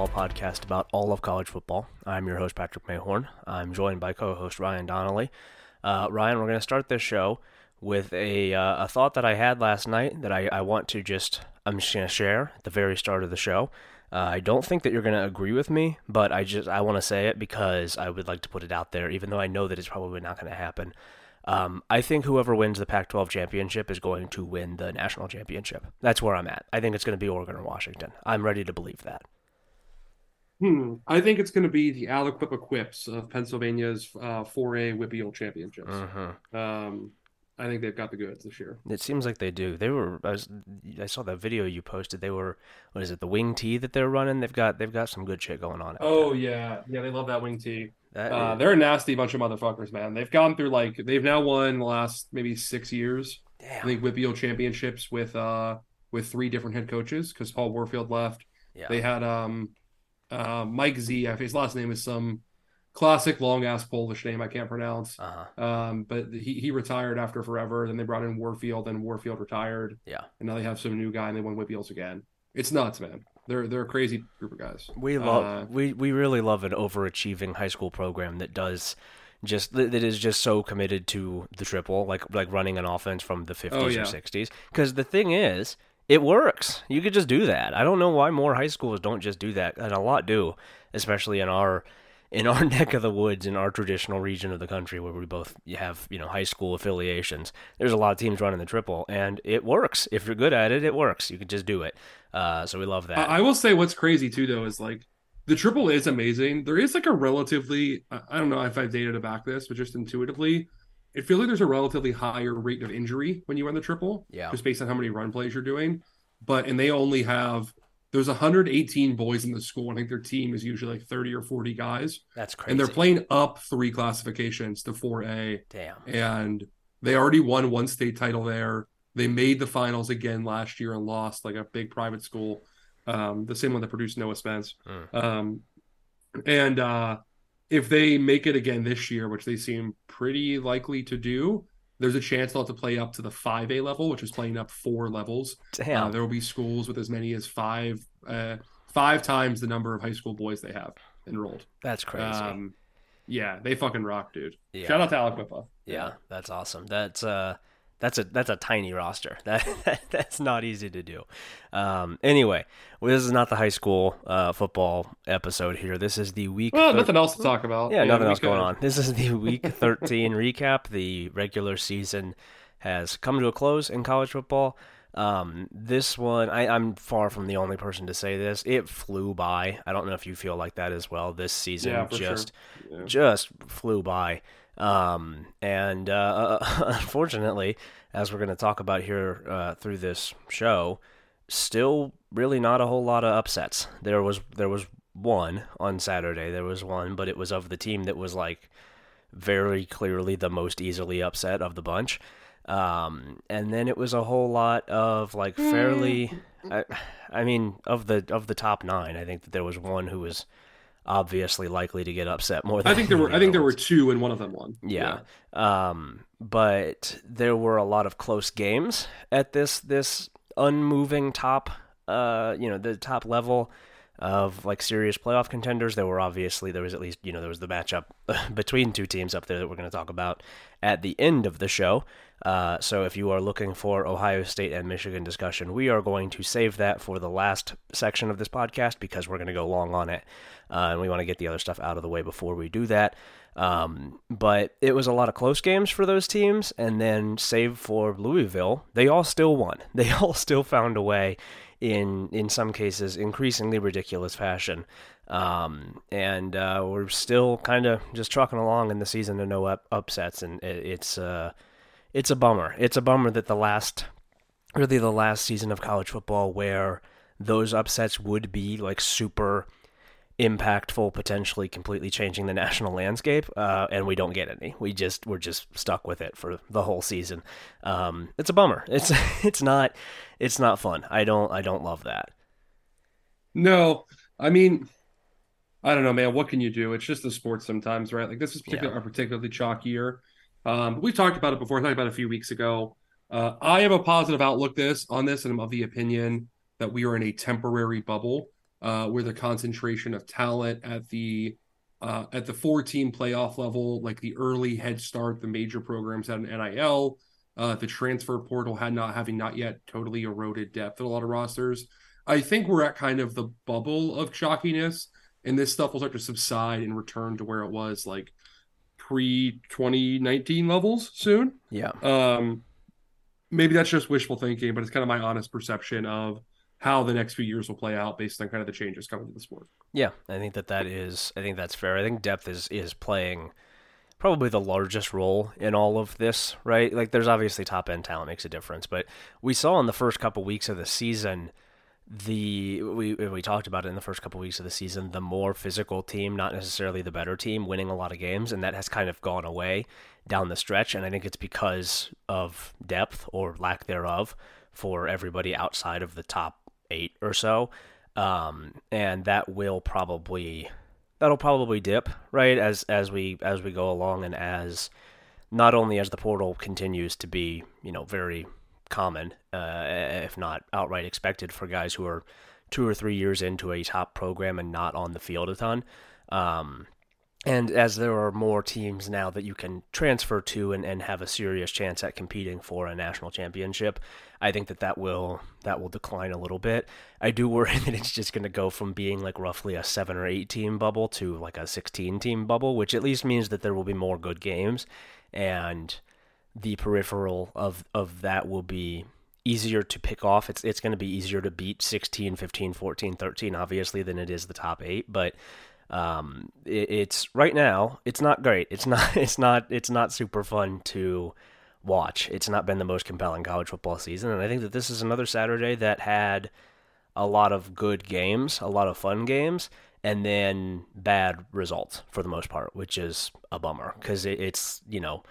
football podcast about all of college football. I'm your host, Patrick Mayhorn. I'm joined by co host Ryan Donnelly. Uh, Ryan, we're going to start this show with a, uh, a thought that I had last night that I, I want to just, I'm just going to share at the very start of the show. Uh, I don't think that you're going to agree with me, but I just I want to say it because I would like to put it out there, even though I know that it's probably not going to happen. Um, I think whoever wins the Pac 12 championship is going to win the national championship. That's where I'm at. I think it's going to be Oregon or Washington. I'm ready to believe that. Hmm. I think it's going to be the Aliquippa Quips of Pennsylvania's uh, 4A WPIAL championships. Mm-hmm. Um, I think they've got the goods this year. It seems like they do. They were. I, was, I saw that video you posted. They were. What is it? The wing tee that they're running. They've got. They've got some good shit going on. Oh there. yeah, yeah. They love that wing tee. That Uh, is- they're a nasty bunch of motherfuckers, man. They've gone through like they've now won the last maybe six years. I damn. think WPIAL championships with uh with three different head coaches because Paul Warfield left. yeah. They had um uh Mike Z. I think His last name is some classic long ass Polish name I can't pronounce. uh huh. Um, but he, he retired after forever. Then they brought in Warfield, and Warfield retired, Yeah. and now they have some new guy, and they won WPIALs again. It's nuts, man. They're they're a crazy group of guys. We love. Uh, we we really love an overachieving high school program that does. Just that is just so committed to the triple, like like running an offense from the fifties Oh, or sixties. Because the thing is, it works. You could just do that. I don't know why more high schools don't just do that, and a lot do, especially in our in our neck of the woods in our traditional region of the country where we both have you know high school affiliations. There's a lot of teams running the triple, and it works. If you're good at it, it works. You can just do it. Uh, so we love that. I, will say what's crazy too, though, is like the triple is amazing. There is like a relatively, I I don't know if I've data to back this, but just intuitively, it feels like there's a relatively higher rate of injury when you run the triple, yeah. just based on how many run plays you're doing. But and they only have there's 118 boys in the school. I think their team is usually like 30 or 40 guys. That's crazy. and they're playing up three classifications to 4A, Damn. and they already won one state title there. They made the finals again last year and lost like a big private school, um, the same one that produced Noah Spence. Mm. Um, and uh, if they make it again this year, which they seem pretty likely to do, there's a chance they'll have to play up to the 5A level, which is playing up four levels. Damn. Uh, there will be schools with as many as five, uh, five times the number of high school boys they have enrolled. That's crazy. Um, yeah, they fucking rock, dude. yeah. Shout out to Aliquippa. Yeah, that's awesome. That's uh that's a that's a tiny roster. That that's not easy to do. Um anyway, well, this is not the high school uh football episode here. This is the week Well, thir- nothing else to talk about. Yeah, nothing else going on. This is the week 13 recap. The regular season has come to a close in college football. Um, this one, I, I'm far from the only person to say this. It flew by. I don't know if you feel like that as well. This season Yeah, for sure. just Yeah. just flew by. Um, and uh, unfortunately, as we're going to talk about here uh, through this show, still really not a whole lot of upsets. There was there was one on Saturday. There was one, but it was of the team that was like very clearly the most easily upset of the bunch. Um, and then it was a whole lot of like fairly, I, I mean, of the of the top nine, I think that there was one who was obviously likely to get upset more than I think there were. I think there were two, and one of them won. Yeah. Um, but there were a lot of close games at this this unmoving top uh, you know, the top level of like serious playoff contenders. There were obviously there was at least, you know, there was the matchup between two teams up there that we're going to talk about at the end of the show. Uh, so if you are looking for Ohio State and Michigan discussion, we are going to save that for the last section of this podcast because we're going to go long on it, uh, and we want to get the other stuff out of the way before we do that. Um, but it was a lot of close games for those teams, and then save for Louisville, they all still won. They all still found a way, in in some cases, increasingly ridiculous fashion. Um, and uh, we're still kind of just trucking along in the season to no up- upsets, and it, it's uh, it's a bummer. It's a bummer that the last, really the last season of college football where those upsets would be like super impactful, potentially completely changing the national landscape, uh, and we don't get any. We just we're just stuck with it for the whole season. Um, it's a bummer. It's it's not it's not fun. I don't I don't love that. No, I mean, I don't know, man. What can you do? It's just the sports sometimes, right? Like this is particular, a particularly chalky year. Um, we talked about it before. I talked about it a few weeks ago. Uh, I have a positive outlook this on this, and I'm of the opinion that we are in a temporary bubble uh, where the concentration of talent at the uh, at the four team playoff level, like the early head start, the major programs had an NIL, uh, the transfer portal had not having not yet totally eroded depth in a lot of rosters. I think we're at kind of the bubble of chalkiness, and this stuff will start to subside and return to where it was like pre 2019 levels soon. Yeah. Um, maybe that's just wishful thinking, but it's kind of my honest perception of how the next few years will play out based on kind of the changes coming to the sport. Yeah, I think that that is. I think that's fair. I think depth is is playing probably the largest role in all of this, right? Like, there's obviously top end talent makes a difference, but we saw in the first couple weeks of the season the we we talked about it in the first couple of weeks of the season the more physical team not necessarily the better team winning a lot of games and that has kind of gone away down the stretch and i think it's because of depth or lack thereof for everybody outside of the top 8 or so. Um, and that will probably that'll probably dip right as as we as we go along and as not only as the portal continues to be you know very common, uh, if not outright expected, for guys who are two or three years into a top program and not on the field a ton. Um, and as there are more teams now that you can transfer to and, and have a serious chance at competing for a national championship, I think that that will that will decline a little bit. I do worry that it's just going to go from being like roughly a seven or eight team bubble to like a sixteen team bubble, which at least means that there will be more good games and the peripheral of of that will be easier to pick off. It's it's going to be easier to beat 16, 15, 14, 13 obviously than it is the top 8, but um, it, it's right now it's not great. It's not it's not it's not super fun to watch. It's not been the most compelling college football season and I think that this is another Saturday that had a lot of good games, a lot of fun games and then bad results for the most part, which is a bummer because it, it's, you know,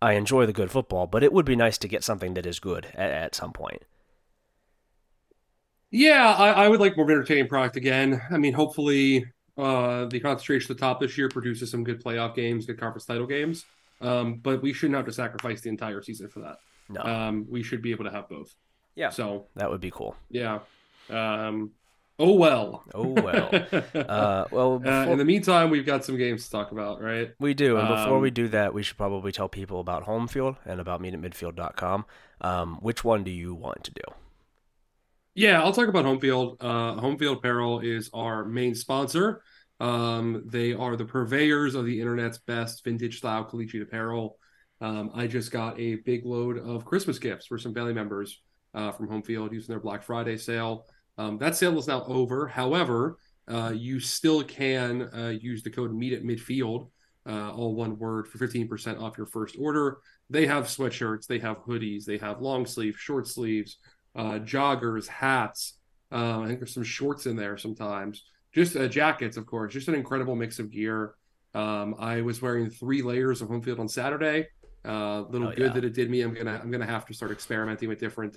I enjoy the good football, but it would be nice to get something that is good at, at some point. Yeah, I, I, would like more entertaining product again. I mean, hopefully, uh, the concentration at the top this year produces some good playoff games, good conference title games. Um, but we shouldn't have to sacrifice the entire season for that. No, um, we should be able to have both. Yeah, so that would be cool. Yeah. Um, Oh well. Oh well. Uh, well. Before... Uh, in the meantime, we've got some games to talk about, right? We do, and before um, we do that, we should probably tell people about home field and about meetatmidfield.com. Um, which one do you want to do? Yeah, I'll talk about home field. Uh, home field apparel is our main sponsor. Um, they are the purveyors of the internet's best vintage style collegiate apparel. Um, I just got a big load of Christmas gifts for some family members uh, from Home Field using their Black Friday sale. Um, that sale is now over. However, uh, you still can uh, use the code Meet at Midfield, uh, all one word, for 15% off your first order. They have sweatshirts, they have hoodies, they have long sleeves, short sleeves, uh, joggers, hats. Uh, I think there's some shorts in there sometimes. Just uh, jackets, of course. Just an incredible mix of gear. Um, I was wearing three layers of home field on Saturday. little oh, good yeah. that it did me. I'm gonna I'm gonna have to start experimenting with different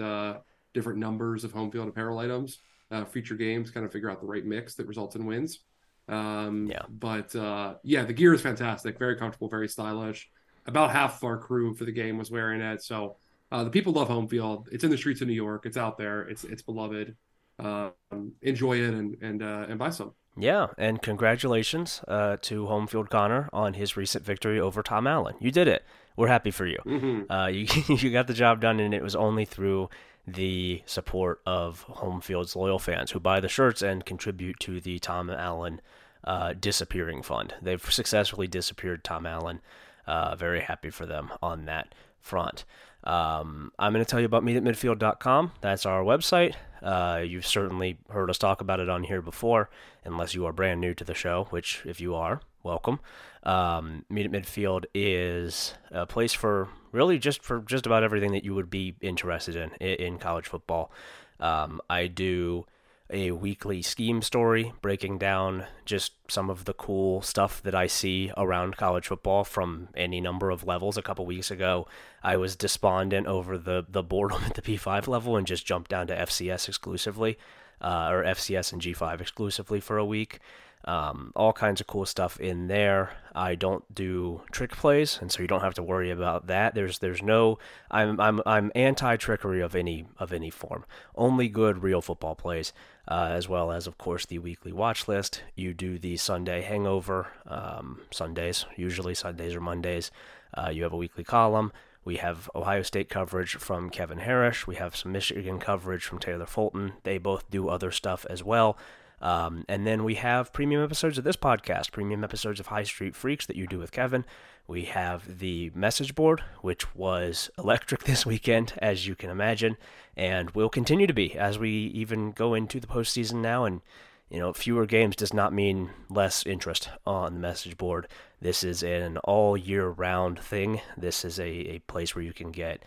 different numbers of home field apparel items uh, feature games, kind of figure out the right mix that results in wins. Um, yeah. But uh, yeah, the gear is fantastic, very comfortable, very stylish. About half of our crew for the game was wearing it, so uh, the people love home field. It's in the streets of New York. It's out there. It's it's beloved. Um, enjoy it and and uh, and buy some. Yeah, and congratulations uh, to Homefield Connor on his recent victory over Tom Allen. You did it. We're happy for you. Mm-hmm. Uh, you you got the job done, and it was only through the support of home field's loyal fans who buy the shirts and contribute to the Tom Allen uh, disappearing fund. They've successfully disappeared Tom Allen. Uh, very happy for them on that front. Um, I'm going to tell you about meetatmidfield.com. That's our website. Uh, you've certainly heard us talk about it on here before, unless you are brand new to the show, which, if you are, welcome. Um, Meet at Midfield is a place for really just for just about everything that you would be interested in in, college football. Um, I do a weekly scheme story breaking down just some of the cool stuff that I see around college football from any number of levels. A couple weeks ago, I was despondent over the the boredom at the P5 level and just jumped down to FCS exclusively, uh, or FCS and G5 exclusively for a week. Um, all kinds of cool stuff in there. I don't do trick plays, and so you don't have to worry about that. There's there's no I'm I'm I'm anti trickery of any of any form. Only good real football plays, uh, as well as of course the weekly watch list. You do the Sunday hangover um, Sundays, usually Sundays or Mondays. Uh, you have a weekly column. We have Ohio State coverage from Kevin Harris. We have some Michigan coverage from Taylor Fulton. They both do other stuff as well. Um, and then we have premium episodes of this podcast, premium episodes of High Street Freaks that you do with Kevin. We have the message board, which was electric this weekend, as you can imagine, and will continue to be as we even go into the postseason now. And, you know, fewer games does not mean less interest on the message board. This is an all year round thing. This is a, a place where you can get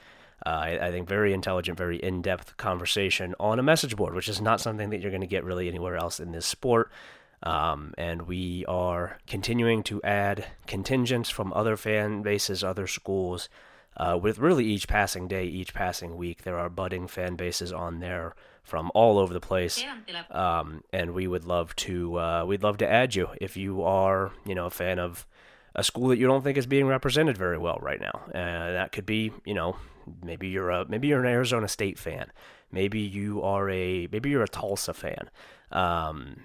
uh, I, I, think very intelligent, very in depth conversation on a message board, which is not something that you're going to get really anywhere else in this sport. Um, and we are continuing to add contingents from other fan bases, other schools. Uh, with really each passing day, each passing week, there are budding fan bases on there from all over the place, um, and we would love to uh, we'd love to add you if you are you know a fan of a school that you don't think is being represented very well right now. Uh, that could be you know Maybe you're a maybe you're an Arizona State fan. Maybe you are a maybe you're a Tulsa fan. Um,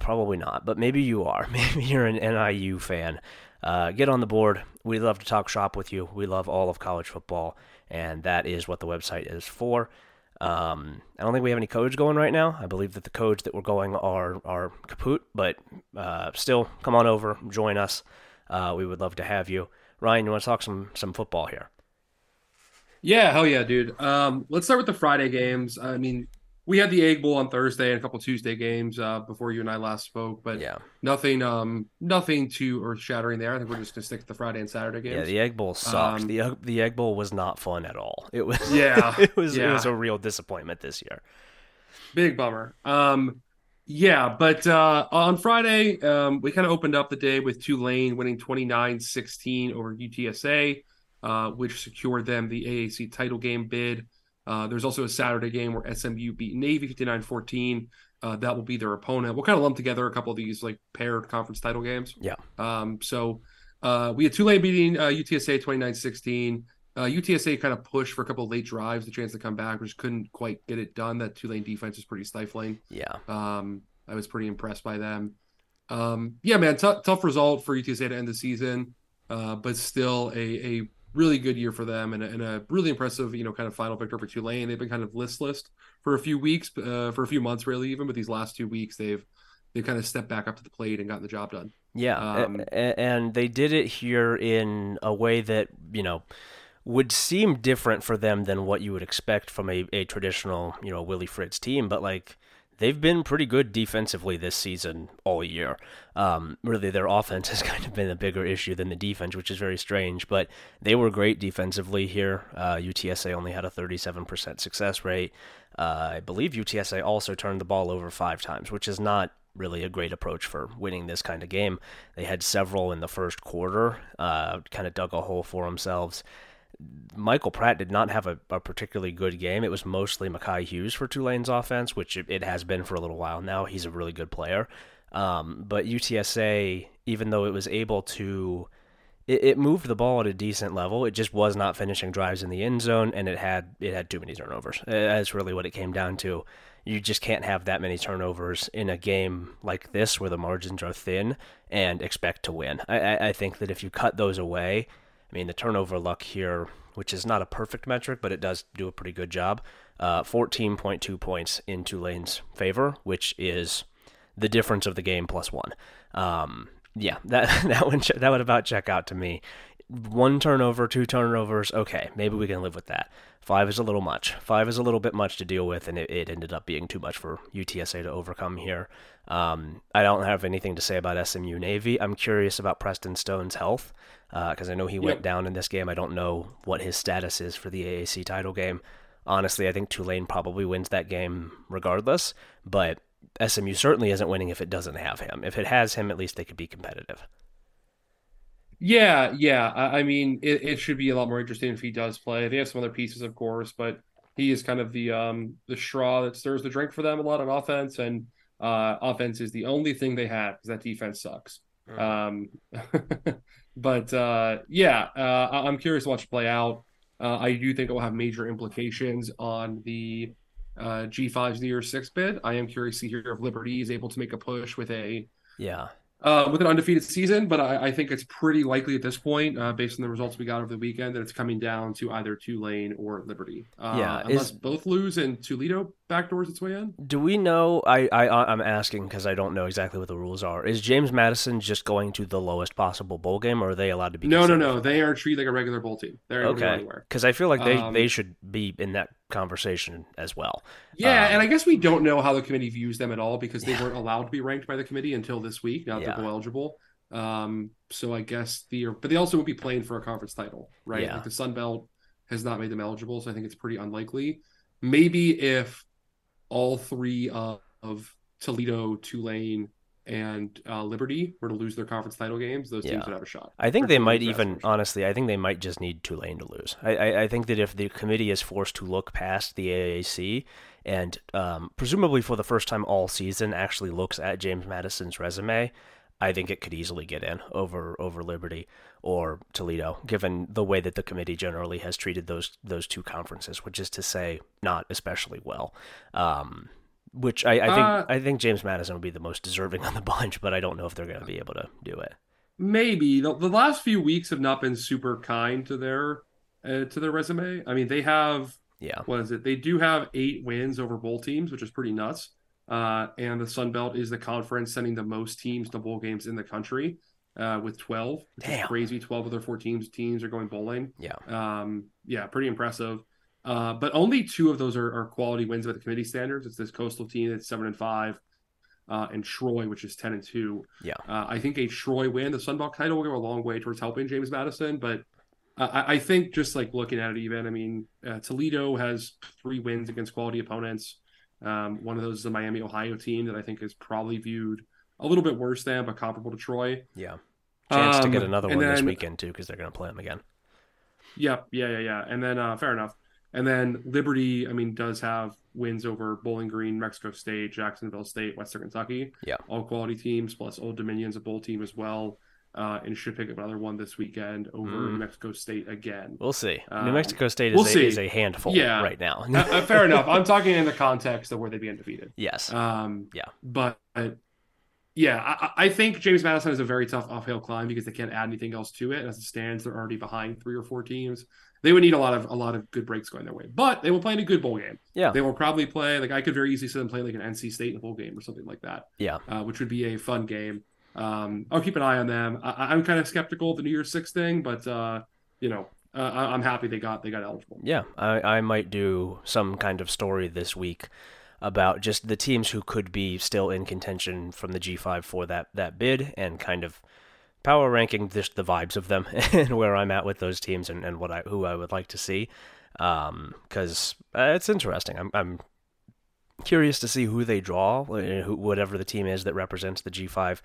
probably not, but maybe you are. Maybe you're an NIU fan. Uh, get on the board. We love to talk shop with you. We love all of college football, and that is what the website is for. Um, I don't think we have any codes going right now. I believe that the codes that we're going are are kaput, but uh, still, come on over, join us. Uh, we would love to have you. Ryan, you want to talk some some football here? Yeah, hell yeah, dude. Um, let's start with the Friday games. I mean, we had the Egg Bowl on Thursday and a couple Tuesday games uh, before you and I last spoke, but yeah, nothing, um, nothing too earth shattering there. I think we're just gonna stick to the Friday and Saturday games. Yeah, the Egg Bowl sucked. Um, the the Egg Bowl was not fun at all. It was yeah, it was yeah. it was a real disappointment this year. Big bummer. Um, yeah, but uh, on Friday, um, we kind of opened up the day with Tulane winning 29-16 over UTSA uh, which secured them the AAC title game bid. Uh, there's also a Saturday game where SMU beat Navy 59 14. Uh, that will be their opponent. We'll kind of lump together a couple of these like paired conference title games. Yeah. Um, so uh, we had Tulane beating uh, UTSA 29 16. Uh, UTSA kind of pushed for a couple of late drives, the chance to come back, which couldn't quite get it done. That Tulane defense is pretty stifling. Yeah. Um, I was pretty impressed by them. Um, yeah, man, t- tough result for UTSA to end the season, uh, but still a, a really good year for them and a, and a really impressive, you know, kind of final victory for Tulane. They've been kind of listless for a few weeks, uh, for a few months, really, even. But these last two weeks, they've they kind of stepped back up to the plate and gotten the job done. Yeah, um, and they did it here in a way that you know would seem different for them than what you would expect from a, a traditional, you know, Willie Fritz team. But like they've been pretty good defensively this season all year. Um, really, their offense has kind of been a bigger issue than the defense, which is very strange. But they were great defensively here. Uh, UTSA only had a 37% success rate. Uh, I believe UTSA also turned the ball over five times, which is not really a great approach for winning this kind of game. They had several in the first quarter, uh, kind of dug a hole for themselves. Michael Pratt did not have a, a, particularly good game. It was mostly Makhi Hughes for Tulane's offense, which it, has been for a little while now. He's a really good player. Um, but UTSA, even though it was able to, it, it, moved the ball at a decent level. It just was not finishing drives in the end zone, and it had it had too many turnovers. That's really what it came down to. You just can't have that many turnovers in a game like this, where the margins are thin, and expect to win. I, I think that if you cut those away I mean, the turnover luck here, which is not a perfect metric, but it does do a pretty good job. Uh, 14.2 points in Tulane's favor, which is the difference of the game plus one. Um, yeah, that that would that would about check out to me. One turnover, two turnovers, okay, maybe we can live with that. Five is a little much. Five is a little bit much to deal with, and it, it ended up being too much for UTSA to overcome here. Um, I don't have anything to say about SMU Navy. I'm curious about Preston Stone's health because uh, I know he went down in this game. I don't know what his status is for the AAC title game. Honestly, I think Tulane probably wins that game regardless, but SMU certainly isn't winning if it doesn't have him. If it has him, at least they could be competitive. Yeah, yeah. I mean, it, it should be a lot more interesting if he does play. They have some other pieces, of course, but he is kind of the um the straw that stirs the drink for them a lot on offense. And Uh, offense is the only thing they have because that defense sucks. Um, but uh, yeah, uh, I- I'm curious to watch it play out. Uh, I do think it will have major implications on the uh, G5's New Year's Six bid. I am curious to hear if Liberty is able to make a push with a Yeah. uh, with an undefeated season, but I, I think it's pretty likely at this point, uh, based on the results we got over the weekend, that it's coming down to either Tulane or Liberty. Uh, Yeah, unless is- both lose and Toledo backdoors its way in. Do we know? I, I I'm asking because I don't know exactly what the rules are. Is James Madison just going to the lowest possible bowl game, or are they allowed to be? No, no, no. They are treated like a regular bowl team. They're able to go Okay, anywhere. because I feel like they Um, they should be in that conversation as well. Yeah, Um, and I guess we don't know how the committee views them at all because they weren't allowed to be ranked by the committee until this week. Now Yeah. they're bowl eligible. Um, so I guess the but they also would be playing for a conference title, right? Yeah. Like the Sun Belt has not made them eligible, so I think it's pretty unlikely. Maybe if all three of, of Toledo, Tulane, and uh, Liberty were to lose their conference title games, those teams would have a shot. I think Or they might even, honestly, I think they might just need Tulane to lose. I, I, I think that if the committee is forced to look past the AAC and um, presumably for the first time all season actually looks at James Madison's resume, I think it could easily get in over over Liberty or Toledo, given the way that the committee generally has treated those those two conferences, which is to say, not especially well. Um, which I, I think Uh, I think James Madison would be the most deserving on the bunch, but I don't know if they're going to be able to do it. Maybe the, the last few weeks have not been super kind to their uh, to their resume. I mean, they have Yeah. what is it? They do have eight wins over bowl teams, which is pretty nuts. Uh, and the Sun Belt is the conference sending the most teams to bowl games in the country, uh, with twelve, Damn. crazy. Twelve of their fourteen teams are going bowling. Yeah. Um, yeah, pretty impressive. Uh, but only two of those are, are quality wins by the committee standards. It's this coastal team that's seven and five, uh, and Troy, which is ten and two. Yeah. Uh, I think a Troy win, the Sun Belt title, will go a long way towards helping James Madison. But I, I think just like looking at it, even I mean, uh, Toledo has three wins against quality opponents. Um, one of those is the Miami, Ohio team that I think is probably viewed a little bit worse than, but comparable to Troy. Yeah. Chance to get Um, another one this weekend too, because they're going to play them again. Yep, yeah, yeah, yeah. And then uh, fair enough. And then Liberty, I mean, does have wins over Bowling Green, Mexico State, Jacksonville State, Western Kentucky. Yeah. all quality teams plus Old Dominion's a bowl team as well. Uh, and should pick up another one this weekend over Mm. New Mexico State again. We'll see. New Um, Mexico State is, we'll a, is a handful Yeah. right now. uh, uh, fair enough. I'm talking in the context of where they'd be undefeated. yes. Um, Yeah. But uh, yeah, I, I think James Madison is a very tough uphill climb because they can't add anything else to it. As it stands, they're already behind three or four teams. They would need a lot of a lot of good breaks going their way, but they will play in a good bowl game. Yeah. They will probably play like I could very easily see them play like an NC State in a bowl game or something like that, yeah. uh, which would be a fun game. Um, I'll keep an eye on them. I, I'm kind of skeptical of the New Year's Six thing, but uh, you know, uh, I- I'm happy they got they got eligible. Yeah. I, I might do some kind of story this week about just the teams who could be still in contention from the G5 for that, that bid and kind of power ranking just the vibes of them and where I'm at with those teams and, and what I who I would like to see. Um, because uh, it's interesting. I'm, I'm curious to see who they draw, uh, who, whatever the team is that represents the G5,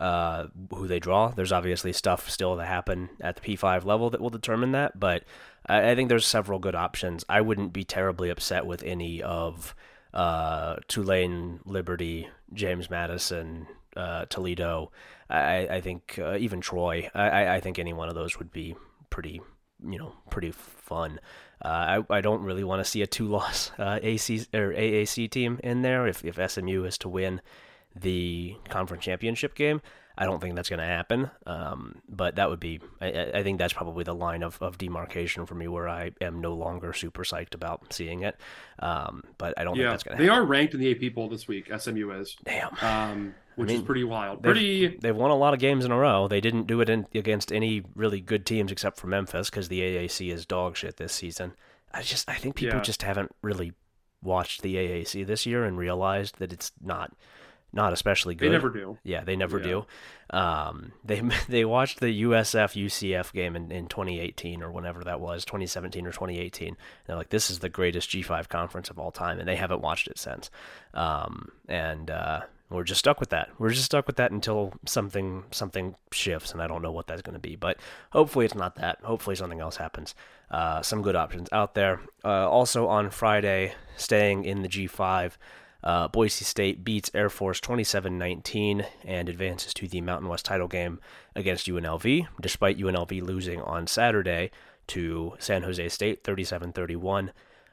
uh, who they draw. There's obviously stuff still to happen at the P5 level that will determine that, but I, I think there's several good options. I wouldn't be terribly upset with any of uh, Tulane, Liberty, James Madison, uh, Toledo. I, I think uh, even Troy. I, I- think any one of those would be pretty, you know, pretty fun. Uh, I, I don't really want to see a two-loss uh, AC or AAC team in there. If if SMU is to win the conference championship game, I don't think that's going to happen. Um, but that would be, I- I, I think that's probably the line of, of demarcation for me where I am no longer super psyched about seeing it. Um, but I don't think that's going to happen. they happen. are ranked in the AP poll this week. SMU is, Damn. um, which is mean, pretty wild. They've- Pretty They've won a lot of games in a row. They didn't do it in, against any really good teams except for Memphis because the AAC is dog shit this season. I just I think people Yeah. just haven't really watched the AAC this year and realized that it's not not especially good. they never do. Yeah, they never Yeah. do. Um, they they watched the USF UCF game in, in 2018 or whenever that was, 2017 or 2018. And they're like, this is the greatest G5 conference of all time, and they haven't watched it since. Um, and uh, we're just stuck with that. We're just stuck with that until something something shifts, and I don't know what that's going to be. But hopefully it's not that. Hopefully something else happens. Uh, some good options out there. Uh, also on Friday, staying in the G5. Uh, Boise State beats Air Force 27 19 and advances to the Mountain West title game against UNLV, despite UNLV losing on Saturday to San Jose State 37 31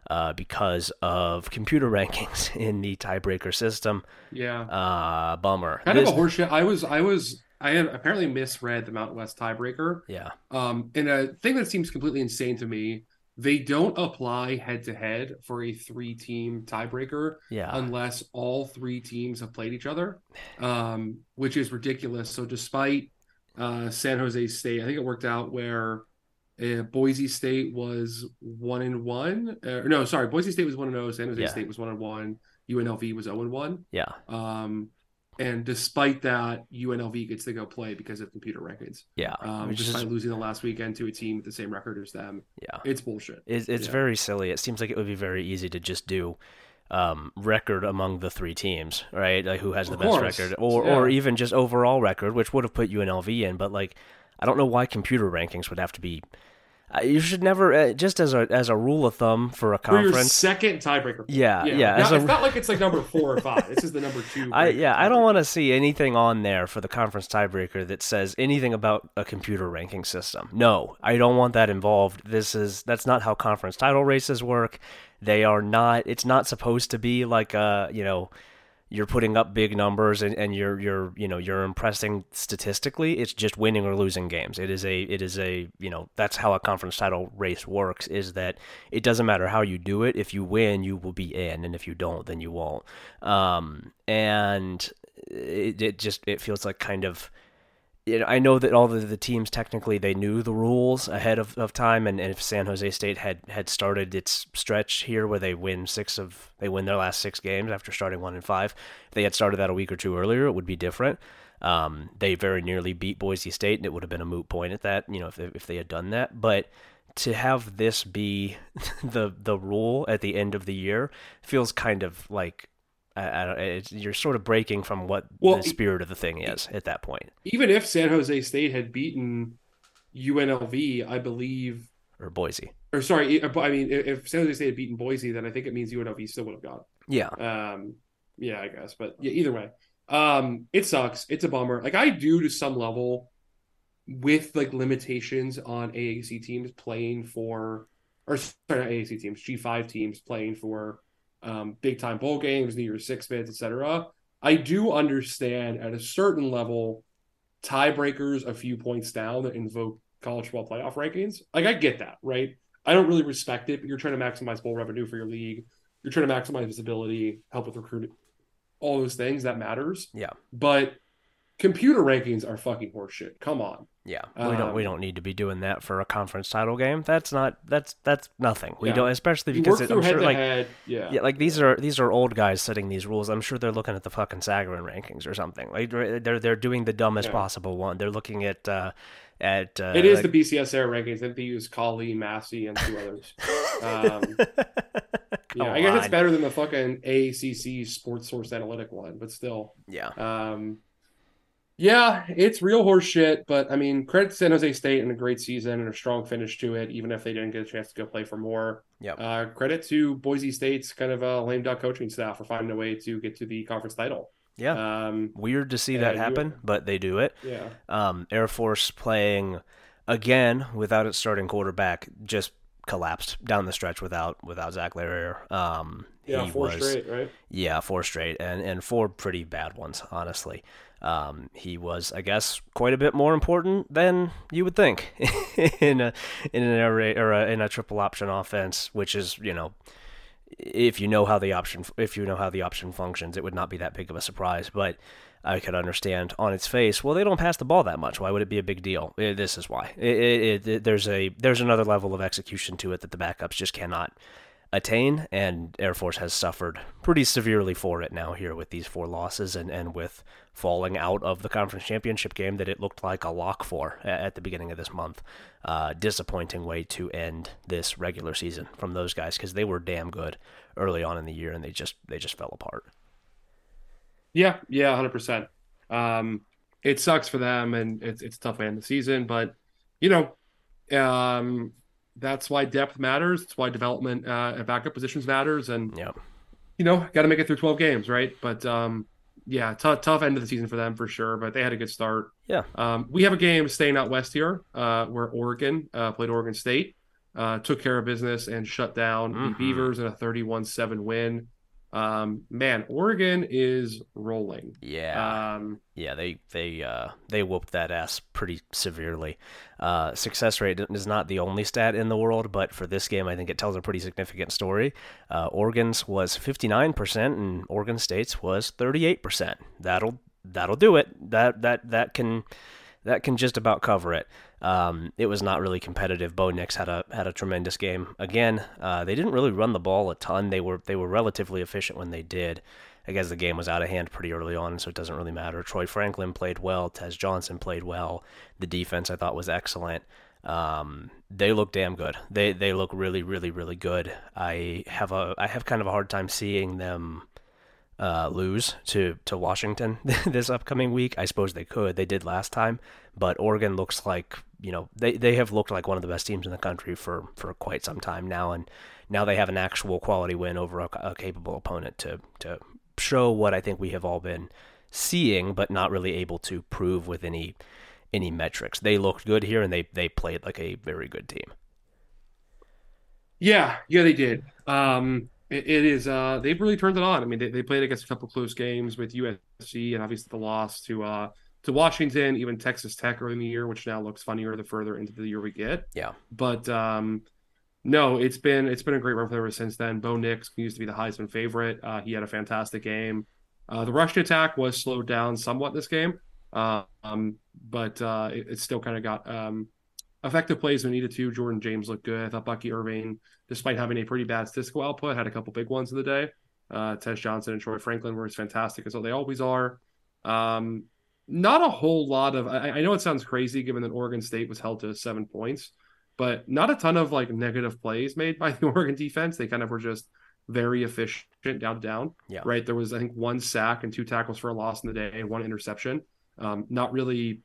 uh, because of computer rankings in the tiebreaker system. Yeah. Uh, bummer. Kind This- of a horseshit. I was, I was, I had apparently misread the Mountain West tiebreaker. Yeah. Um, and a thing that seems completely insane to me, they don't apply head to head for a three team tiebreaker Yeah. unless all three teams have played each other, um, which is ridiculous. So despite uh, San Jose State, I think it worked out where uh, Boise State was one and one. Uh, no, sorry, Boise State was one and zero. San Jose Yeah. State was one and one. UNLV was zero and one. yeah. Um, and despite that, UNLV gets to go play because of computer rankings. Yeah. Um, is- despite losing the last weekend to a team with the same record as them, yeah. it's bullshit. It's, it's Yeah. very silly. It seems like it would be very easy to just do um, record among the three teams, right? Like who has the best record, or or even just overall record, which would have put UNLV in. But like, I don't know why computer rankings would have to be. Uh, you should never, uh, just as a as a rule of thumb for a For conference. second tiebreaker. Yeah, yeah. Yeah. a- it's not like it's like number four or five. This is the number two. I yeah, I don't want to see anything on there for the conference tiebreaker that says anything about a computer ranking system. No, I don't want that involved. This is that's not how conference title races work. They are not. It's not supposed to be like uh you know you're putting up big numbers and, and you're you're you know you're impressing statistically. It's just winning or losing games. It is a it is a you know that's how a conference title race works. Is that it doesn't matter how you do it. If you win, you will be in, and if you don't, then you won't. Um, and it, it just it feels like kind of you know, I know that all the, the teams technically they knew the rules ahead of, of time, and, and if San Jose State had, had started its stretch here where they win six of they win their last six games after starting one and five, if they had started that a week or two earlier, it would be different. Um, they very nearly beat Boise State, and it would have been a moot point at that, you know, if they, if they had done that. But to have this be the the rule at the end of the year feels kind of like I, I don't, it's, you're sort of breaking from what Well, the spirit of the thing is at that point. Even if San Jose State had beaten UNLV, I believe, or Boise. or sorry, I mean, if San Jose State had beaten Boise, then I think it means UNLV still would have gone. Yeah, Um, yeah, I guess, but yeah, either way, um, it sucks. It's a bummer. Like I do to some level, with like limitations on AAC teams playing for, or sorry, not AAC teams, G five teams playing for, um, big time bowl games, New Year's Six bids, etc. I do understand at a certain level, tiebreakers a few points down that invoke college football playoff rankings. Like I get that, right? I don't really respect it, but you're trying to maximize bowl revenue for your league. You're trying to maximize visibility, help with recruiting, all those things that matters. yeah, But computer rankings are fucking horseshit. Come on. yeah. we don't we Um, don't need to be doing that for a conference title game. That's not that's that's nothing. We Yeah. don't, especially because it, I'm sure like head. Yeah. yeah, like these are these are old guys setting these rules. I'm sure they're looking at the fucking Sagarin rankings or something. Like they're they're, doing the dumbest Yeah. possible one. They're looking at uh at uh, It is like- the BCS era rankings. I they use Colley, Massey, and two others. Um, yeah, I guess it's better than the fucking AACC Sports Source Analytic one, but still. yeah. Um, yeah, it's real horse shit, but I mean, credit to San Jose State and a great season and a strong finish to it, even if they didn't get a chance to go play for more. Yeah. Uh, credit to Boise State's kind of a lame duck coaching staff for finding a way to get to the conference title. Yeah. Um, Weird to see that happen, but they do it. yeah. Um, Air Force playing again without its starting quarterback just collapsed down the stretch without without Zac Larrier. Um, Yeah, he four was, straight, right? Yeah, four straight, and and four pretty bad ones, honestly. Um, he was, I guess, quite a bit more important than you would think in a in an air raid or a, in a triple option offense, which is you know, if you know how the option if you know how the option functions, it would not be that big of a surprise. But I could understand on its face. Well, they don't pass the ball that much. Why would it be a big deal? This is why. It, it, it, there's a there's another level of execution to it that the backups just cannot attain, and Air Force has suffered pretty severely for it now here with these four losses and, and with falling out of the conference championship game that it looked like a lock for at the beginning of this month. Uh, disappointing way to end this regular season from those guys because they were damn good early on in the year and they just they just fell apart. Yeah, yeah, hundred percent. Um, it sucks for them, and it's it's tough end the season. But you know, um, that's why depth matters. That's why development uh, at backup positions matters. And Yep. you know, got to make it through 12 games, right? But um, yeah, tough tough end of the season for them for sure. But they had a good start. Yeah. Um, we have a game staying out west here, uh, where Oregon uh, played Oregon State, uh, took care of business and shut down Mhm. the Beavers in a 31-7 win. Um, man, Oregon is rolling. Yeah. Um, Yeah, they they uh, they whooped that ass pretty severely. Uh, success rate is not the only stat in the world, but for this game, I think it tells a pretty significant story. Uh, Oregon's was 59%, and Oregon State's was 38%. That'll that'll do it. That that that can that can just about cover it. Um, it was not really competitive. Bo Nix had a had a tremendous game again. Uh, they didn't really run the ball a ton. They were they were relatively efficient when they did. I guess the game was out of hand pretty early on, so it doesn't really matter. Troy Franklin played well. Tez Johnson played well. The defense I thought was excellent. Um, they look damn good. They they look really really really good. I have a I have kind of a hard time seeing them uh, lose to to Washington this upcoming week. I suppose they could. They did last time, but Oregon looks like you know they, they have looked like one of the best teams in the country for, for quite some time now, and now they have an actual quality win over a, a capable opponent to to show what I think we have all been seeing, but not really able to prove with any any metrics. They looked good here, and they they played like a very good team. Yeah, yeah, they did. Um, it, it is. Uh, they've really turned it on. I mean, they, they played against a couple close games with USC, and obviously the loss to uh to Washington, even Texas Tech early in the year, which now looks funnier the further into the year we get. Yeah. But um, no, it's been it's been a great run for them ever since then. Bo Nix used to be the Heisman favorite. Uh, he had a fantastic game. Uh, the rushing attack was slowed down somewhat this game, uh, um, but uh, it, it still kind of got um, effective plays when needed to. Jordan James looked good. I thought Bucky Irving, despite having a pretty bad statistical output, had a couple big ones in the day. Uh, Tez Johnson and Troy Franklin were as fantastic as they always are. Um, not a whole lot of. I, I know it sounds crazy given that Oregon State was held to seven points, but not a ton of like negative plays made by the Oregon defense. They kind of were just very efficient down down. Yeah. Right. There was I think one sack and two tackles for a loss in the day and one interception. Um, not really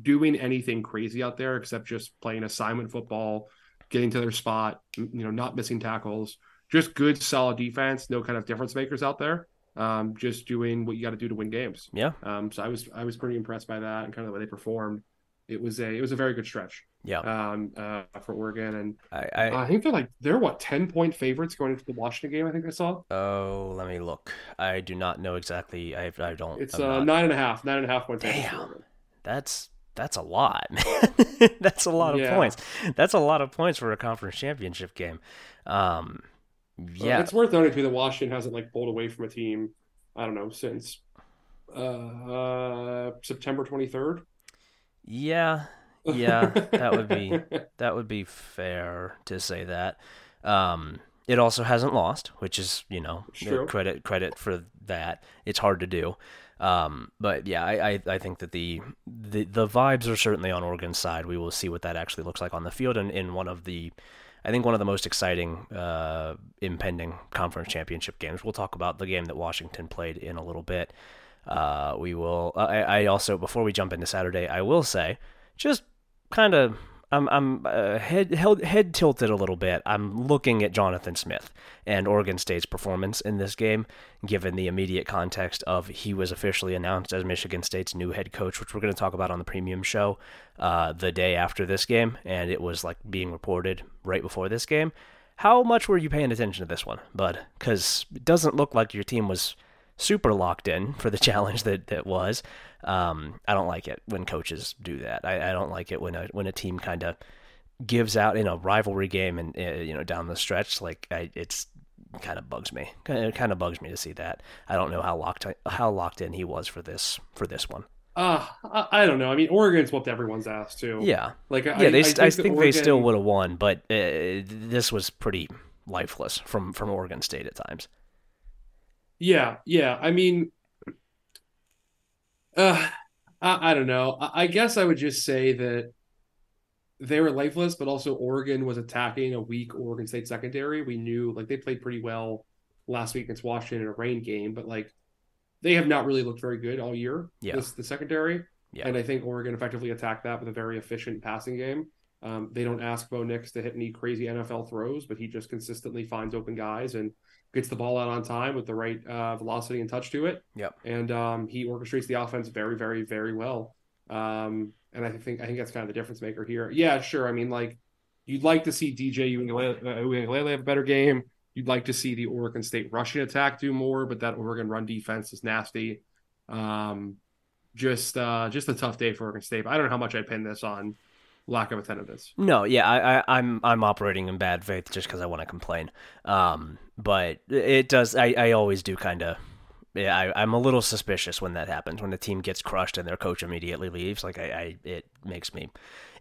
doing anything crazy out there except just playing assignment football, getting to their spot, you know, not missing tackles, just good solid defense, no kind of difference makers out there. Um, just doing what you got to do to win games. Yeah. Um, so I was I was pretty impressed by that and kind of the way they performed. It was a it was a very good stretch. Yeah. Um, uh, for Oregon and I, I I think they're like they're what ten point favorites going into the Washington game. I think I saw oh let me look. I do not know exactly. I I don't. it's uh, not- nine and a half, nine and a half point favorites. Damn. That's that's a lot, man. that's a lot of Yeah. points. That's a lot of points for a conference championship game. Um, Well, yeah, it's worth noting too that Washington hasn't like pulled away from a team. I don't know since uh, uh September twenty third. yeah, yeah. That would be that would be fair to say that. Um, it also hasn't lost, which is you know true. credit credit for that. It's hard to do. Um, but yeah, I, I, I think that the, the the vibes are certainly on Oregon's side. We will see what that actually looks like on the field and in one of the I think one of the most exciting uh, impending conference championship games. We'll talk about the game that Washington played in a little bit. Uh, we will. I, I also before we jump into Saturday, I will say, just kind of, I'm I'm uh, head held, head tilted a little bit. I'm looking at Jonathan Smith and Oregon State's performance in this game, given the immediate context of he was officially announced as Michigan State's new head coach, which we're going to talk about on the premium show uh, the day after this game, and it was like being reported right before this game. How much were you paying attention to this one, bud? Because it doesn't look like your team was super locked in for the challenge that that was. Um, I don't like it when coaches do that. I, I don't like it when a when a team kind of gives out in a rivalry game and uh, you know down the stretch. Like I, it's kind of bugs me. It kind of bugs me to see that. I don't know how locked how locked in he was for this for this one. Uh, I, I don't know. I mean, Oregon's whooped everyone's ass too. Yeah, Like yeah. They, I, that think they still would have won, but uh, this was pretty lifeless from from Oregon State at times. Yeah, yeah. I mean, uh, I, I don't know. I, I guess I would just say that they were lifeless, but also Oregon was attacking a weak Oregon State secondary. We knew like they played pretty well last week against Washington in a rain game, but like they have not really looked very good all year. Yeah. This the secondary. Yeah. And I think Oregon effectively attacked that with a very efficient passing game. Um, they don't ask Bo Nix to hit any crazy NFL throws, but he just consistently finds open guys and gets the ball out on time with the right uh, velocity and touch to it. Yep. And um, he orchestrates the offense very, very, very well. Um, and I think I think that's kind of the difference maker here. Yeah, sure. I mean, like you'd like to see DJ Uiagalelei have a better game. You'd like to see the Oregon State rushing attack do more, but that Oregon run defense is nasty. Um, just uh, just a tough day for Oregon State. I don't know how much I pin this on lack of attentiveness. No, yeah, I, I, I'm I'm operating in bad faith just because I want to complain. Um, but it does. I, I always do kind of. Yeah, I, I'm a little suspicious when that happens when the team gets crushed and their coach immediately leaves. Like I, I it makes me,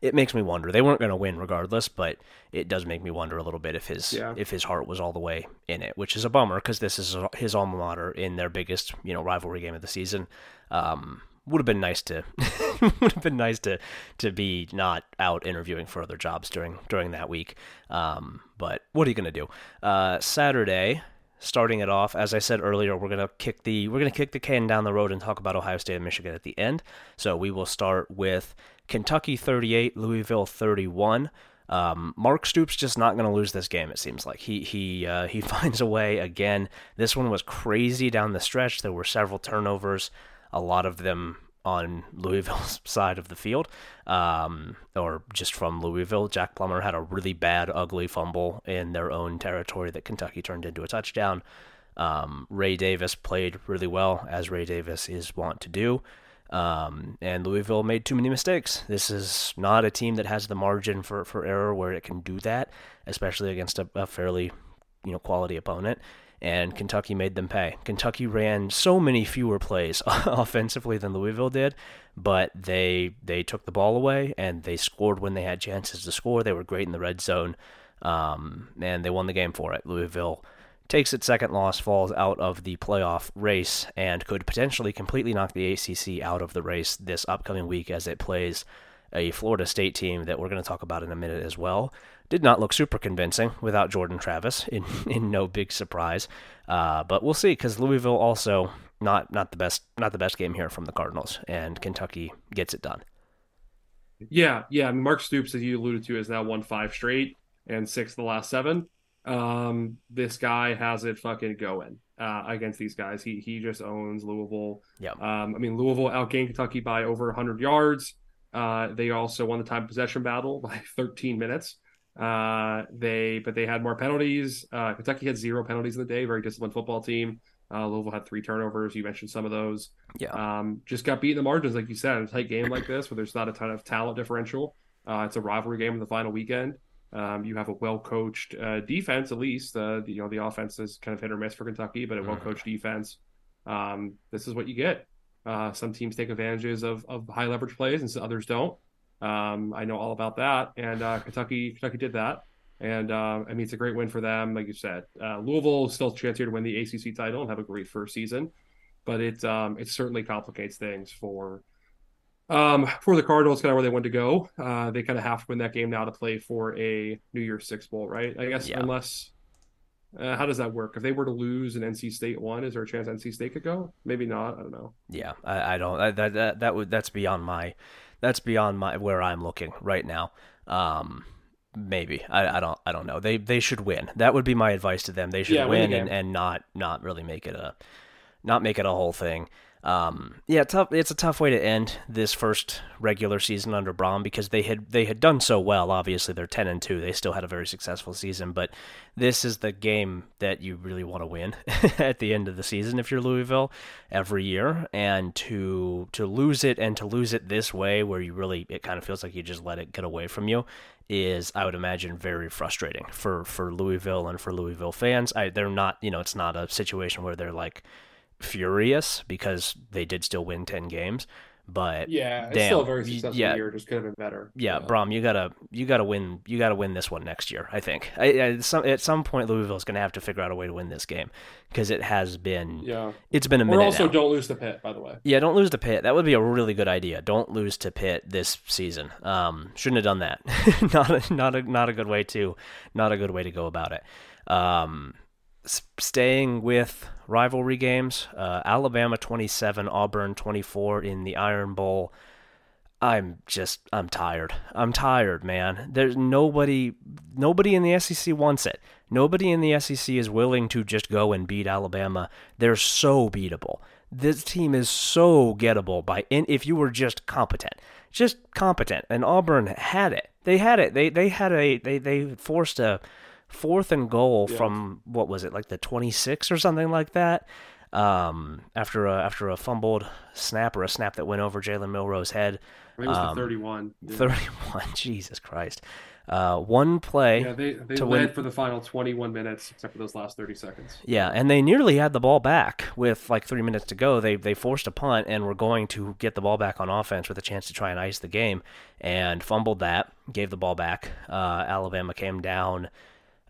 it makes me wonder. They weren't going to win regardless, but it does make me wonder a little bit if his Yeah. if his heart was all the way in it, which is a bummer because this is his alma mater in their biggest you know rivalry game of the season. Um, would have been nice to would have been nice to to be not out interviewing for other jobs during during that week. Um, but what are you gonna do? Uh, Saturday, starting it off, as I said earlier, we're gonna kick the we're gonna kick the can down the road and talk about Ohio State and Michigan at the end. So we will start with Kentucky 38, Louisville 31. Um, Mark Stoops just not going to lose this game. It seems like he he uh, he finds a way again. This one was crazy down the stretch. There were several turnovers, a lot of them on Louisville's side of the field, um, or just from Louisville. Jack Plummer had a really bad, ugly fumble in their own territory that Kentucky turned into a touchdown. Um, Ray Davis played really well, as Ray Davis is wont to do. Um, and Louisville made too many mistakes. This is not a team that has the margin for, for error where it can do that, especially against a, a fairly you know quality opponent. And Kentucky made them pay. Kentucky ran so many fewer plays offensively than Louisville did, but they they took the ball away and they scored when they had chances to score. They were great in the red zone, um, and they won the game for it. Louisville takes its second loss, falls out of the playoff race, and could potentially completely knock the ACC out of the race this upcoming week as it plays a Florida State team that we're going to talk about in a minute as well. Did not look super convincing without Jordan Travis, in, in no big surprise. Uh, but we'll see because Louisville also not not the best not the best game here from the Cardinals, and Kentucky gets it done. Yeah, yeah. I mean, Mark Stoops, as you alluded to, has now won five straight and six the last seven. Um, this guy has it fucking going uh, against these guys. He he just owns Louisville. Yeah. Um, I mean, Louisville outgained Kentucky by over 100 yards. Uh, they also won the time possession battle by 13 minutes. Uh, they but they had more penalties. Uh, Kentucky had zero penalties in the day. Very disciplined football team. Uh, Louisville had three turnovers. You mentioned some of those. Yeah. Um, just got beat in the margins, like you said, in a tight game like this, where there's not a ton of talent differential. Uh, it's a rivalry game in the final weekend. Um, you have a well-coached uh, defense, at least. Uh, the, you know, the offense is kind of hit or miss for Kentucky, but a well-coached defense. Um, this is what you get. Uh, some teams take advantages of, of high leverage plays, and others don't. Um, I know all about that, and uh, Kentucky Kentucky did that. And uh, I mean, it's a great win for them, like you said. Uh, Louisville still a chance here to win the ACC title and have a great first season, but it um, it certainly complicates things for um, for the Cardinals, kind of where they want to go. Uh, they kind of have to win that game now to play for a New Year's Six bowl, right? I guess Yeah. unless uh, how does that work? If they were to lose and NC State won, is there a chance NC State could go? Maybe not. I don't know. Yeah, I, I don't. I, that that that would that's beyond my that's beyond my where I'm looking right now. Um, maybe I, I don't I don't know. They they should win. That would be my advice to them. They should Yeah, win win and, and not not really make it a not make it a whole thing. Um, yeah, tough. It's a tough way to end this first regular season under Brohm because they had they had done so well. Obviously, they're ten and two. They still had a very successful season, but this is the game that you really want to win at the end of the season if you're Louisville every year, and to to lose it and to lose it this way, where you really it kind of feels like you just let it get away from you, is I would imagine very frustrating for for Louisville and for Louisville fans. I they're not you know it's not a situation where they're like furious because they did still win 10 games but Yeah, it's Damn. still a very successful yeah. year. Just could have been better. yeah, Brohm, you gotta you gotta win you gotta win this one next year. I think I, I, some, at some point Louisville's gonna have to figure out a way to win this game because it has been yeah. it's been a Or minute also now. don't lose the Pitt, by the way. Yeah, don't lose to Pitt That would be a really good idea. Don't lose to Pitt this season. Um, shouldn't have done that. not a, not a not a good way to not a good way to go about it. Um, staying with rivalry games, uh, Alabama twenty seven, Auburn twenty four in the Iron Bowl. I'm just I'm tired. I'm tired, man. There's nobody nobody in the SEC wants it. Nobody in the SEC is willing to just go and beat Alabama. They're so beatable. This team is so gettable by in, if you were just competent. Just competent. And Auburn had it. They had it. They they had a they they forced a fourth and goal yeah. from what was it like the 26 or something like that um, after a after a fumbled snap or a snap that went over Jalen Milroe's head. I think it was um, 31. Yeah. 31. Jesus Christ. Uh, one play. Yeah, they, they led win. for the final 21 minutes, except for those last 30 seconds. Yeah, and they nearly had the ball back with like three minutes to go. They they forced a punt and were going to get the ball back on offense with a chance to try and ice the game, and fumbled that. Gave the ball back. Uh, Alabama came down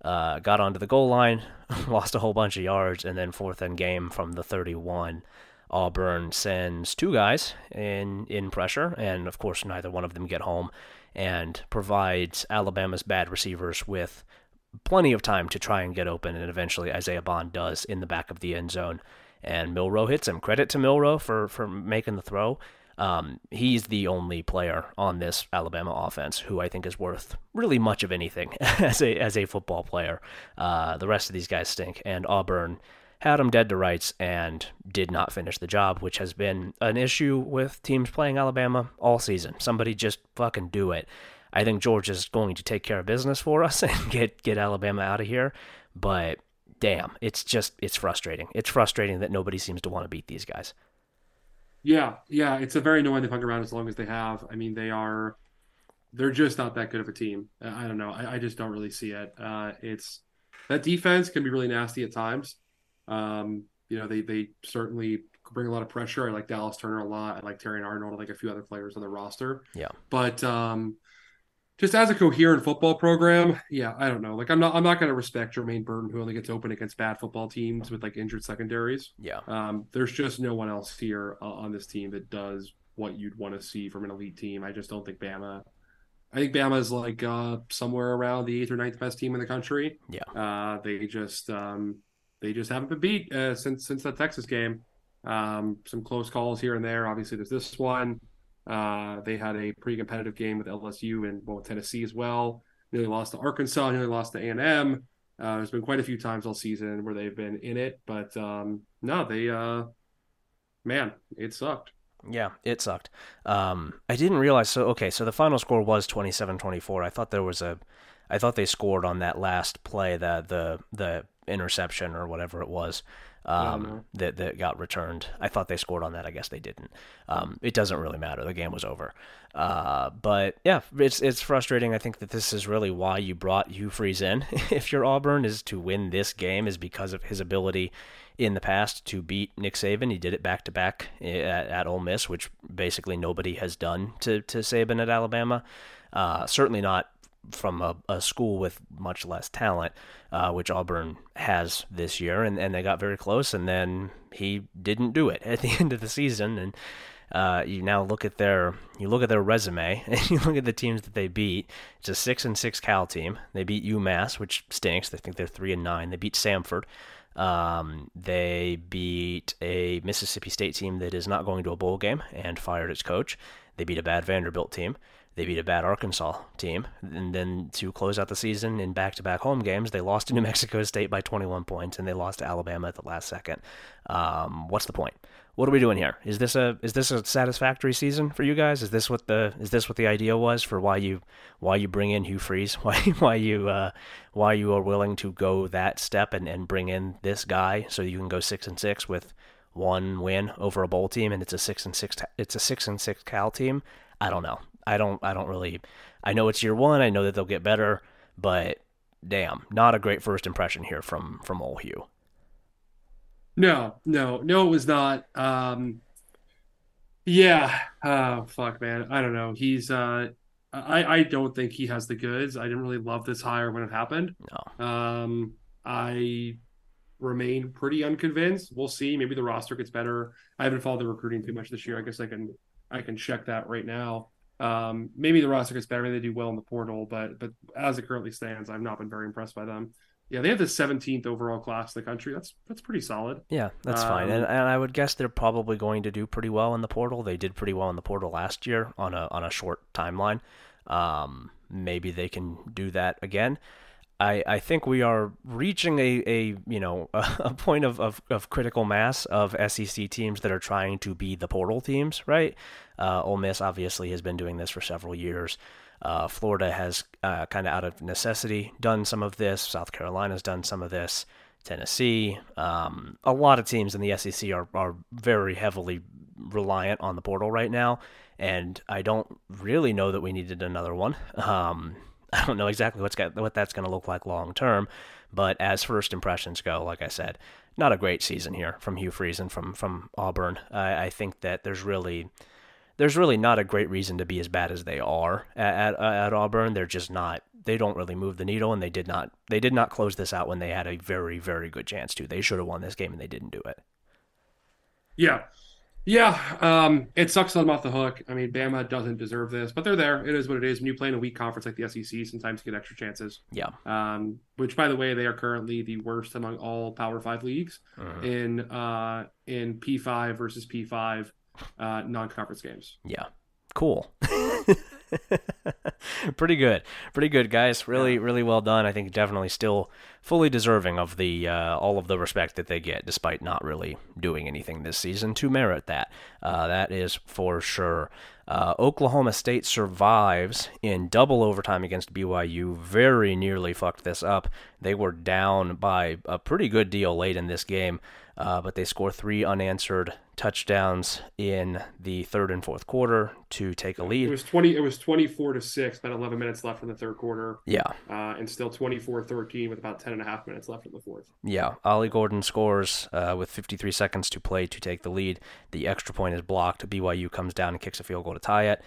uh, got onto the goal line, lost a whole bunch of yards, and then fourth and game from the 31. Auburn sends two guys in in pressure, and of course neither one of them get home, and provides Alabama's bad receivers with plenty of time to try and get open, and eventually Isaiah Bond does in the back of the end zone, and Milroe hits him. Credit to Milroe for for making the throw. Um, he's the only player on this Alabama offense who I think is worth really much of anything as a as a football player. Uh, the rest of these guys stink, and Auburn had him dead to rights and did not finish the job, which has been an issue with teams playing Alabama all season. Somebody just fucking do it. I think Georgia's going to take care of business for us and get get Alabama out of here, but damn, it's just it's frustrating. It's frustrating that nobody seems to want to beat these guys. Yeah, yeah, it's a very annoying they've hung around as long as they have. I mean, they are they're just not that good of a team. I don't know. I, I just don't really see it. Uh, it's that defense can be really nasty at times. Um, you know, they they certainly bring a lot of pressure. I like Dallas Turner a lot. I like Terrion Arnold. I like a few other players on the roster. Yeah, but um, just as a coherent football program, yeah, I don't know. Like I'm not I'm not going to respect Jermaine Burton who only gets open against bad football teams with like injured secondaries. Yeah. Um, there's just no one else here uh, on this team that does what you'd want to see from an elite team. I just don't think Bama. I think Bama is like uh, somewhere around the eighth or ninth best team in the country. Yeah. Uh, they just um, they just haven't been beat uh, since since that Texas game. Um, some close calls here and there. Obviously, there's this one. Uh, they had a pretty competitive game with LSU and well, Tennessee as well. Nearly lost to Arkansas, nearly lost to A&M. Uh, there's been quite a few times all season where they've been in it, but um, no, they, uh, man, it sucked. Yeah, it sucked. Um, I didn't realize. So okay, so the final score was 27-24. I thought there was a, I thought they scored on that last play, that the the interception or whatever it was um, that that got returned. I thought they scored on that. I guess they didn't. Um, it doesn't really matter. The game was over. Uh, but yeah, it's it's frustrating. I think that this is really why you brought Hugh Freeze in. if you're Auburn, is to win this game is because of his ability in the past to beat Nick Saban. He did it back to back at, at Ole Miss, which basically nobody has done to to Saban at Alabama. Uh, certainly not from a, a school with much less talent, uh, which Auburn has this year, and, and they got very close, and then he didn't do it at the end of the season, and uh, you now look at their you look at their resume and you look at the teams that they beat. It's a six and six Cal team. They beat UMass, which stinks. They think they're three and nine. They beat Samford. Um, they beat a Mississippi State team that is not going to a bowl game and fired its coach. They beat a bad Vanderbilt team. They beat a bad Arkansas team. And then to close out the season in back to back home games, they lost to New Mexico State by 21 points and they lost to Alabama at the last second. Um, what's the point? What are we doing here? Is this a is this a satisfactory season for you guys? Is this what the is this what the idea was for why you why you bring in Hugh Freeze? Why why you uh, why you are willing to go that step and, and bring in this guy so you can go six and six with one win over a bowl team and it's a six and six it's a six and six Cal team. I don't know. I don't I don't really I know it's year one. I know that they'll get better, but damn, not a great first impression here from from Ole Hugh. No, no, no, it was not. Um, yeah, oh fuck, man, I don't know. He's uh, I I don't think he has the goods. I didn't really love this hire when it happened. No. Um, I remain pretty unconvinced. We'll see. Maybe the roster gets better. I haven't followed the recruiting too much this year. I guess I can I can check that right now. Um, maybe the roster gets better. Maybe they do well in the portal, but but as it currently stands, I've not been very impressed by them. Yeah, they have the 17th overall class in the country. That's that's pretty solid. Yeah, that's um, fine. And and I would guess they're probably going to do pretty well in the portal. They did pretty well in the portal last year on a on a short timeline. Um, maybe they can do that again. I, I think we are reaching a, a you know a, point of, of, of, critical mass of SEC teams that are trying to be the portal teams, right? Uh, Ole Miss obviously has been doing this for several years. Uh, Florida has uh, kind of out of necessity done some of this. South Carolina's done some of this. Tennessee, um, a lot of teams in the SEC are, are very heavily reliant on the portal right now, and I don't really know that we needed another one. Um, I don't know exactly what's got, what that's going to look like long term, but as first impressions go, like I said, not a great season here from Hugh Freeze and from from Auburn. I, I think that there's really there's really not a great reason to be as bad as they are at, at, at Auburn. They're just not. They don't really move the needle, and they did not. They did not close this out when they had a very, very good chance to. They should have won this game, and they didn't do it. Yeah, yeah. Um, it sucks them off the hook. I mean, Bama doesn't deserve this, but they're there. It is what it is. When you play in a weak conference like the SEC, sometimes you get extra chances. Yeah. Um, which, by the way, they are currently the worst among all Power Five leagues uh-huh. in uh in P five versus P five uh, non-conference games. Yeah, cool. Pretty good, pretty good, guys. Really, yeah. really well done. I think definitely still fully deserving of the uh, all of the respect that they get, despite not really doing anything this season to merit that. Uh, that is for sure. Uh, Oklahoma State survives in double overtime against BYU. Very nearly fucked this up. They were down by a pretty good deal late in this game uh, but they score three unanswered touchdowns in the third and fourth quarter to take a lead. It was twenty. It was twenty four to six. About eleven minutes left in the third quarter. Yeah, uh, and still 24-13 with about 10 and a half minutes left in the fourth. Yeah, Ollie Gordon scores uh, with fifty three seconds to play to take the lead. The extra point is blocked. BYU comes down and kicks a field goal to tie it.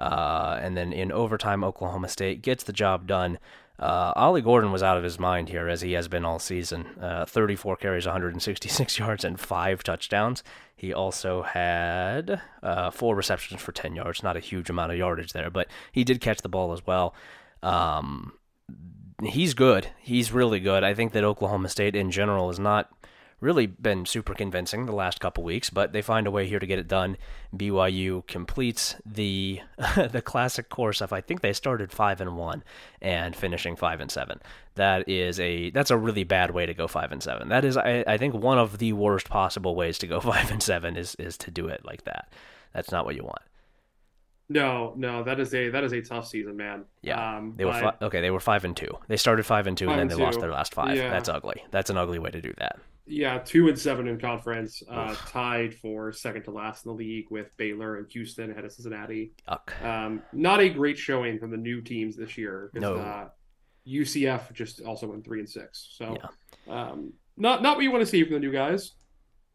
Uh, and then in overtime, Oklahoma State gets the job done uh, Ollie Gordon was out of his mind here, as he has been all season. Uh, 34 carries, 166 yards, and five touchdowns. He also had uh, four receptions for 10 yards. Not a huge amount of yardage there, but he did catch the ball as well. Um, he's good. He's really good. I think that Oklahoma State in general is not really been super convincing the last couple weeks, but they find a way here to get it done. BYU completes the the classic course of I think they started five and one and finishing five and seven. That is a that's a really bad way to go five and seven. That is I, I think one of the worst possible ways to go five and seven is is to do it like that. That's not what you want. No, no, that is a that is a tough season, man. Yeah, um, they were fi- okay. They were five and two. They started five and two, five and then they two. lost their last five. Yeah. That's ugly. That's an ugly way to do that yeah, two and seven in conference, uh, tied for second to last in the league with Baylor and Houston ahead of Cincinnati. Um, not a great showing from the new teams this year. No. Uh, UCF just also went three and six. So, yeah. um, not not what you want to see from the new guys.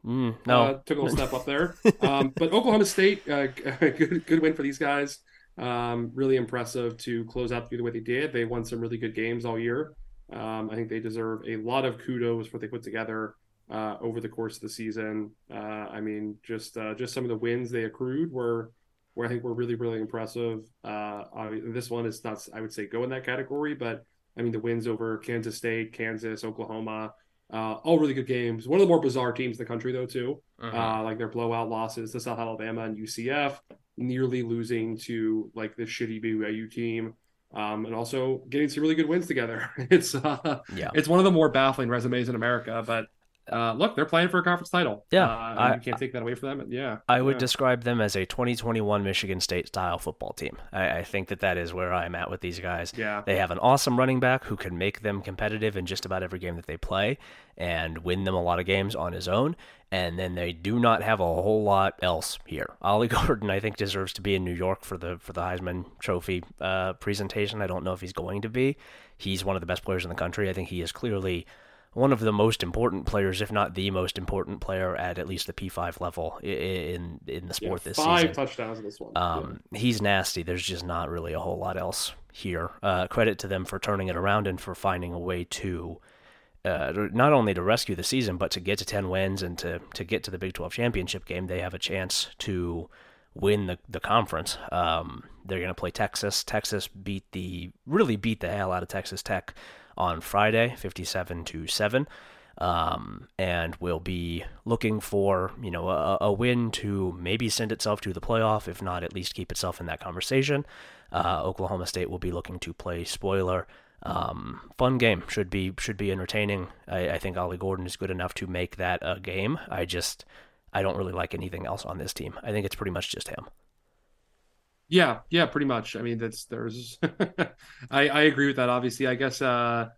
Mm, no, uh, took a little step up there. Um, but Oklahoma State, uh, good good win for these guys. Um, really impressive to close out the way they did. They won some really good games all year. Um, I think they deserve a lot of kudos for what they put together uh, over the course of the season. Uh, I mean, just uh, just some of the wins they accrued were, were I think were really really impressive. Uh, I this one is not I would say go in that category, but I mean the wins over Kansas State, Kansas, Oklahoma, uh, all really good games. One of the more bizarre teams in the country though too, uh-huh. like their blowout losses to South Alabama and UCF, nearly losing to like this shitty BYU team. Um, and also getting some really good wins together. It's uh, yeah, it's one of the more baffling resumes in America, but uh, look, they're playing for a conference title. Yeah, uh, I, you can't take that away from them. Yeah, I would yeah. describe them as a 2021 Michigan State style football team. I, I, think that that is where I'm at with these guys. Yeah, they have an awesome running back who can make them competitive in just about every game that they play and win them a lot of games on his own. And then they do not have a whole lot else here. Ollie Gordon, I think, deserves to be in New York for the for the Heisman Trophy uh, presentation. I don't know if he's going to be. He's one of the best players in the country. I think he is clearly one of the most important players, if not the most important player at at least the P5 level in in the sport yeah, this five season. Five touchdowns in this one. Um, yeah. He's nasty. There's just not really a whole lot else here. Uh, credit to them for turning it around and for finding a way to uh, not only to rescue the season, but to get to 10 wins and to, to get to the Big 12 championship game. They have a chance to win the, the conference. Um, they're going to play Texas. Texas beat the really beat the hell out of Texas Tech on Friday, 57 to 7. Um, and we'll be looking for, you know, a, a, win to maybe send itself to the playoff, if not at least keep itself in that conversation. Uh, Oklahoma State will be looking to play spoiler. Um, fun game should be should be entertaining. I, I think Ollie Gordon is good enough to make that a game. I just I don't really like anything else on this team. I think it's pretty much just him. Yeah, yeah, pretty much. I mean, that's there's. I I agree with that. Obviously, I guess. uh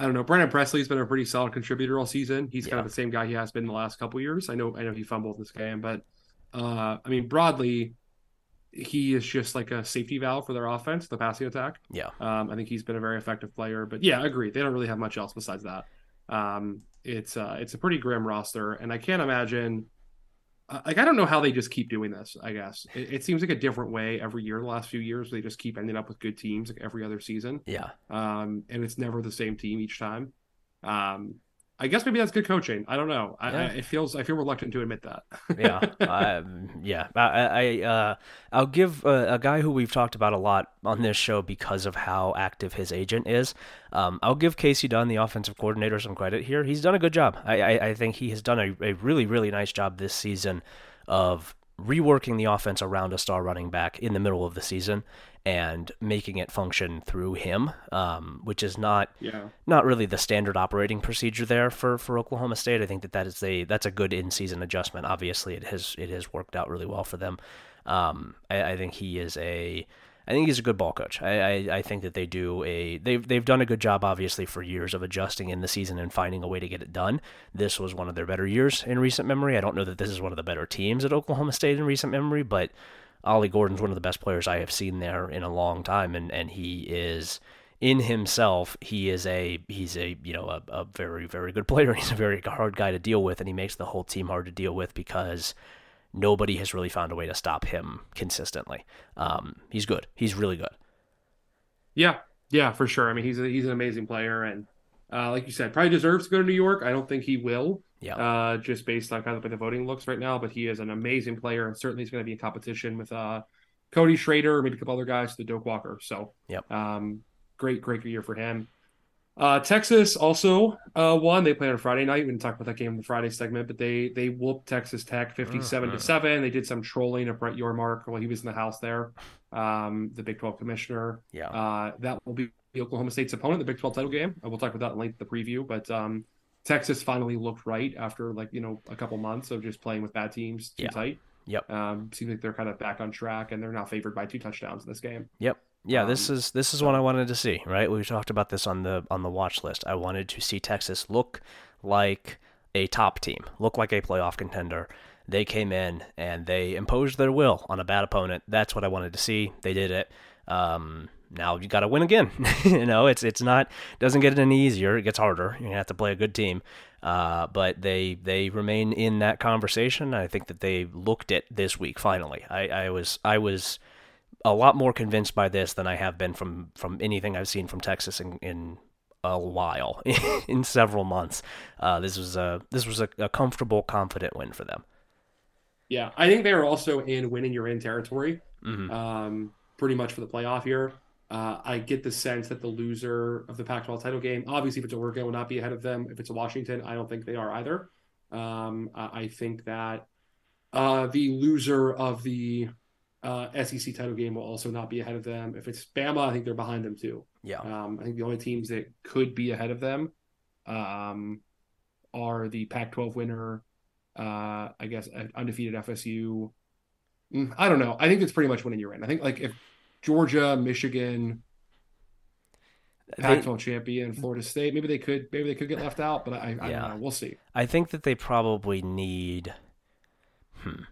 I don't know. Brennan Presley's been a pretty solid contributor all season. He's yeah. kind of the same guy he has been the last couple years. I know. I know he fumbled this game, but uh I mean, broadly, he is just like a safety valve for their offense, the passing attack. Yeah. Um, I think he's been a very effective player. But yeah, I agree. They don't really have much else besides that. Um, it's uh, it's a pretty grim roster, and I can't imagine like I don't know how they just keep doing this. I guess it, it, seems like a different way every year. The last few years, they just keep ending up with good teams like every other season. Yeah. Um, and it's never the same team each time. Um, I guess maybe that's good coaching. I don't know. I, yeah. I, it feels I feel reluctant to admit that. yeah, um, yeah. I, I uh, I'll give a, a, guy who we've talked about a lot on this show because of how active his agent is. Um, I'll give Kasey Dunn, the offensive coordinator, some credit here. He's done a good job. I, I, I think he has done a, a really really nice job this season of reworking the offense around a star running back in the middle of the season and making it function through him, um, which is not yeah. not really the standard operating procedure there for, for Oklahoma State. I think that that is a that's a good in season adjustment. Obviously, it has it has worked out really well for them. Um, I, I think he is a I think he's a good ball coach. I, I, I, think that they do a they've they've done a good job obviously for years of adjusting in the season and finding a way to get it done. This was one of their better years in recent memory. I don't know that this is one of the better teams at Oklahoma State in recent memory, but Ollie Gordon's one of the best players I have seen there in a long time, and and he is in himself he is a he's a you know a, a very very good player. He's a very hard guy to deal with, and he makes the whole team hard to deal with because nobody has really found a way to stop him consistently. Um, he's good. He's really good. Yeah, yeah, for sure. I mean, he's a, he's an amazing player, and uh, like you said, probably deserves to go to New York. I don't think he will. Yeah. Uh, just based on kind of the way the voting looks right now, but he is an amazing player, and certainly he's going to be in competition with uh, Cody Schrader, maybe a couple other guys, the Doak Walker. So, yep. Um, great, great year for him. Uh, Texas also uh, won. They played on Friday night. We didn't talk about that game in the Friday segment, but they they whooped Texas Tech fifty-seven to mm-hmm. seven. They did some trolling of Brett Yormark while he was in the house there, um, the Big Twelve commissioner. Yeah, uh, that will be Oklahoma State's opponent, the Big Twelve title game. We'll talk about that in length the preview, but um, Texas finally looked right after like you know a couple months of just playing with bad teams too yeah. tight. Yep. Um, seems like they're kind of back on track, and they're now favored by two touchdowns in this game. Yep. Yeah, um, this is this is what I wanted to see, right? We talked about this on the on the watch list. I wanted to see Texas look like a top team, look like a playoff contender. They came in and they imposed their will on a bad opponent. That's what I wanted to see. They did it. Um, now you got to win again. you know, it's it's not doesn't get any easier. It gets harder. You have to play a good team. Uh, but they they remain in that conversation. I think that they looked at this week finally. I, I was I was a lot more convinced by this than I have been from from anything I've seen from Texas in, in a while, in several months. Uh, this was a this was a, a, comfortable, confident win for them. Yeah, I think they are also in winning your in territory, mm-hmm. um, pretty much for the playoff here. Uh, I get the sense that the loser of the Pac-12 title game, obviously, if it's Oregon, will not be ahead of them. If it's a Washington, I don't think they are either. Um, I, think that uh, the loser of the uh, SEC title game will also not be ahead of them. If it's Bama, I think they're behind them too. Yeah. Um, I think the only teams that could be ahead of them um, are the Pac-12 winner, uh, I guess undefeated FSU. Mm, I don't know. I think it's pretty much winning your in. I think like if Georgia, Michigan, Pac-12 champion, Florida State, maybe they could maybe they could get left out, but I, I yeah. don't know. We'll see. I think that they probably need. Hmm.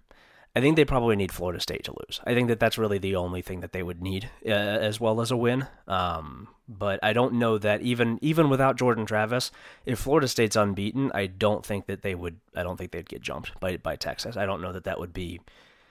I think they probably need Florida State to lose. I think that that's really the only thing that they would need, uh, as well as a win. Um, but I don't know that even even without Jordan Travis, if Florida State's unbeaten, I don't think that they would. I don't think they'd get jumped by by Texas. I don't know that that would be.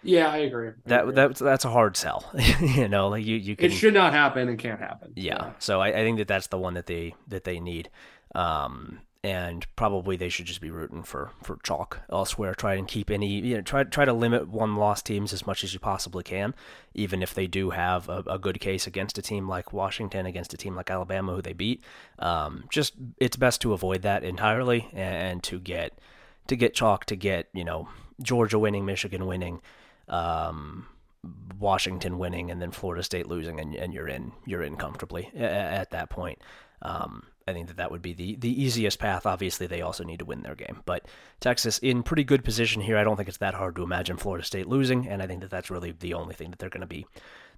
Yeah, I agree. I that agree. that that's a hard sell. you know, like you you can. It should not happen and can't happen. Yeah. yeah. So I, I think that that's the one that they that they need. Um, and probably they should just be rooting for for chalk elsewhere. Try and keep any you know try try to limit one loss teams as much as you possibly can, even if they do have a, a good case against a team like Washington, against a team like Alabama who they beat. Um, just it's best to avoid that entirely and, and to get to get chalk to get you know Georgia winning, Michigan winning. Um, Washington winning and then Florida State losing, and, and you're in you're in comfortably at, at that point. Um, I think that that would be the, the easiest path. Obviously, they also need to win their game. But Texas in pretty good position here. I don't think it's that hard to imagine Florida State losing, and I think that that's really the only thing that they're going to be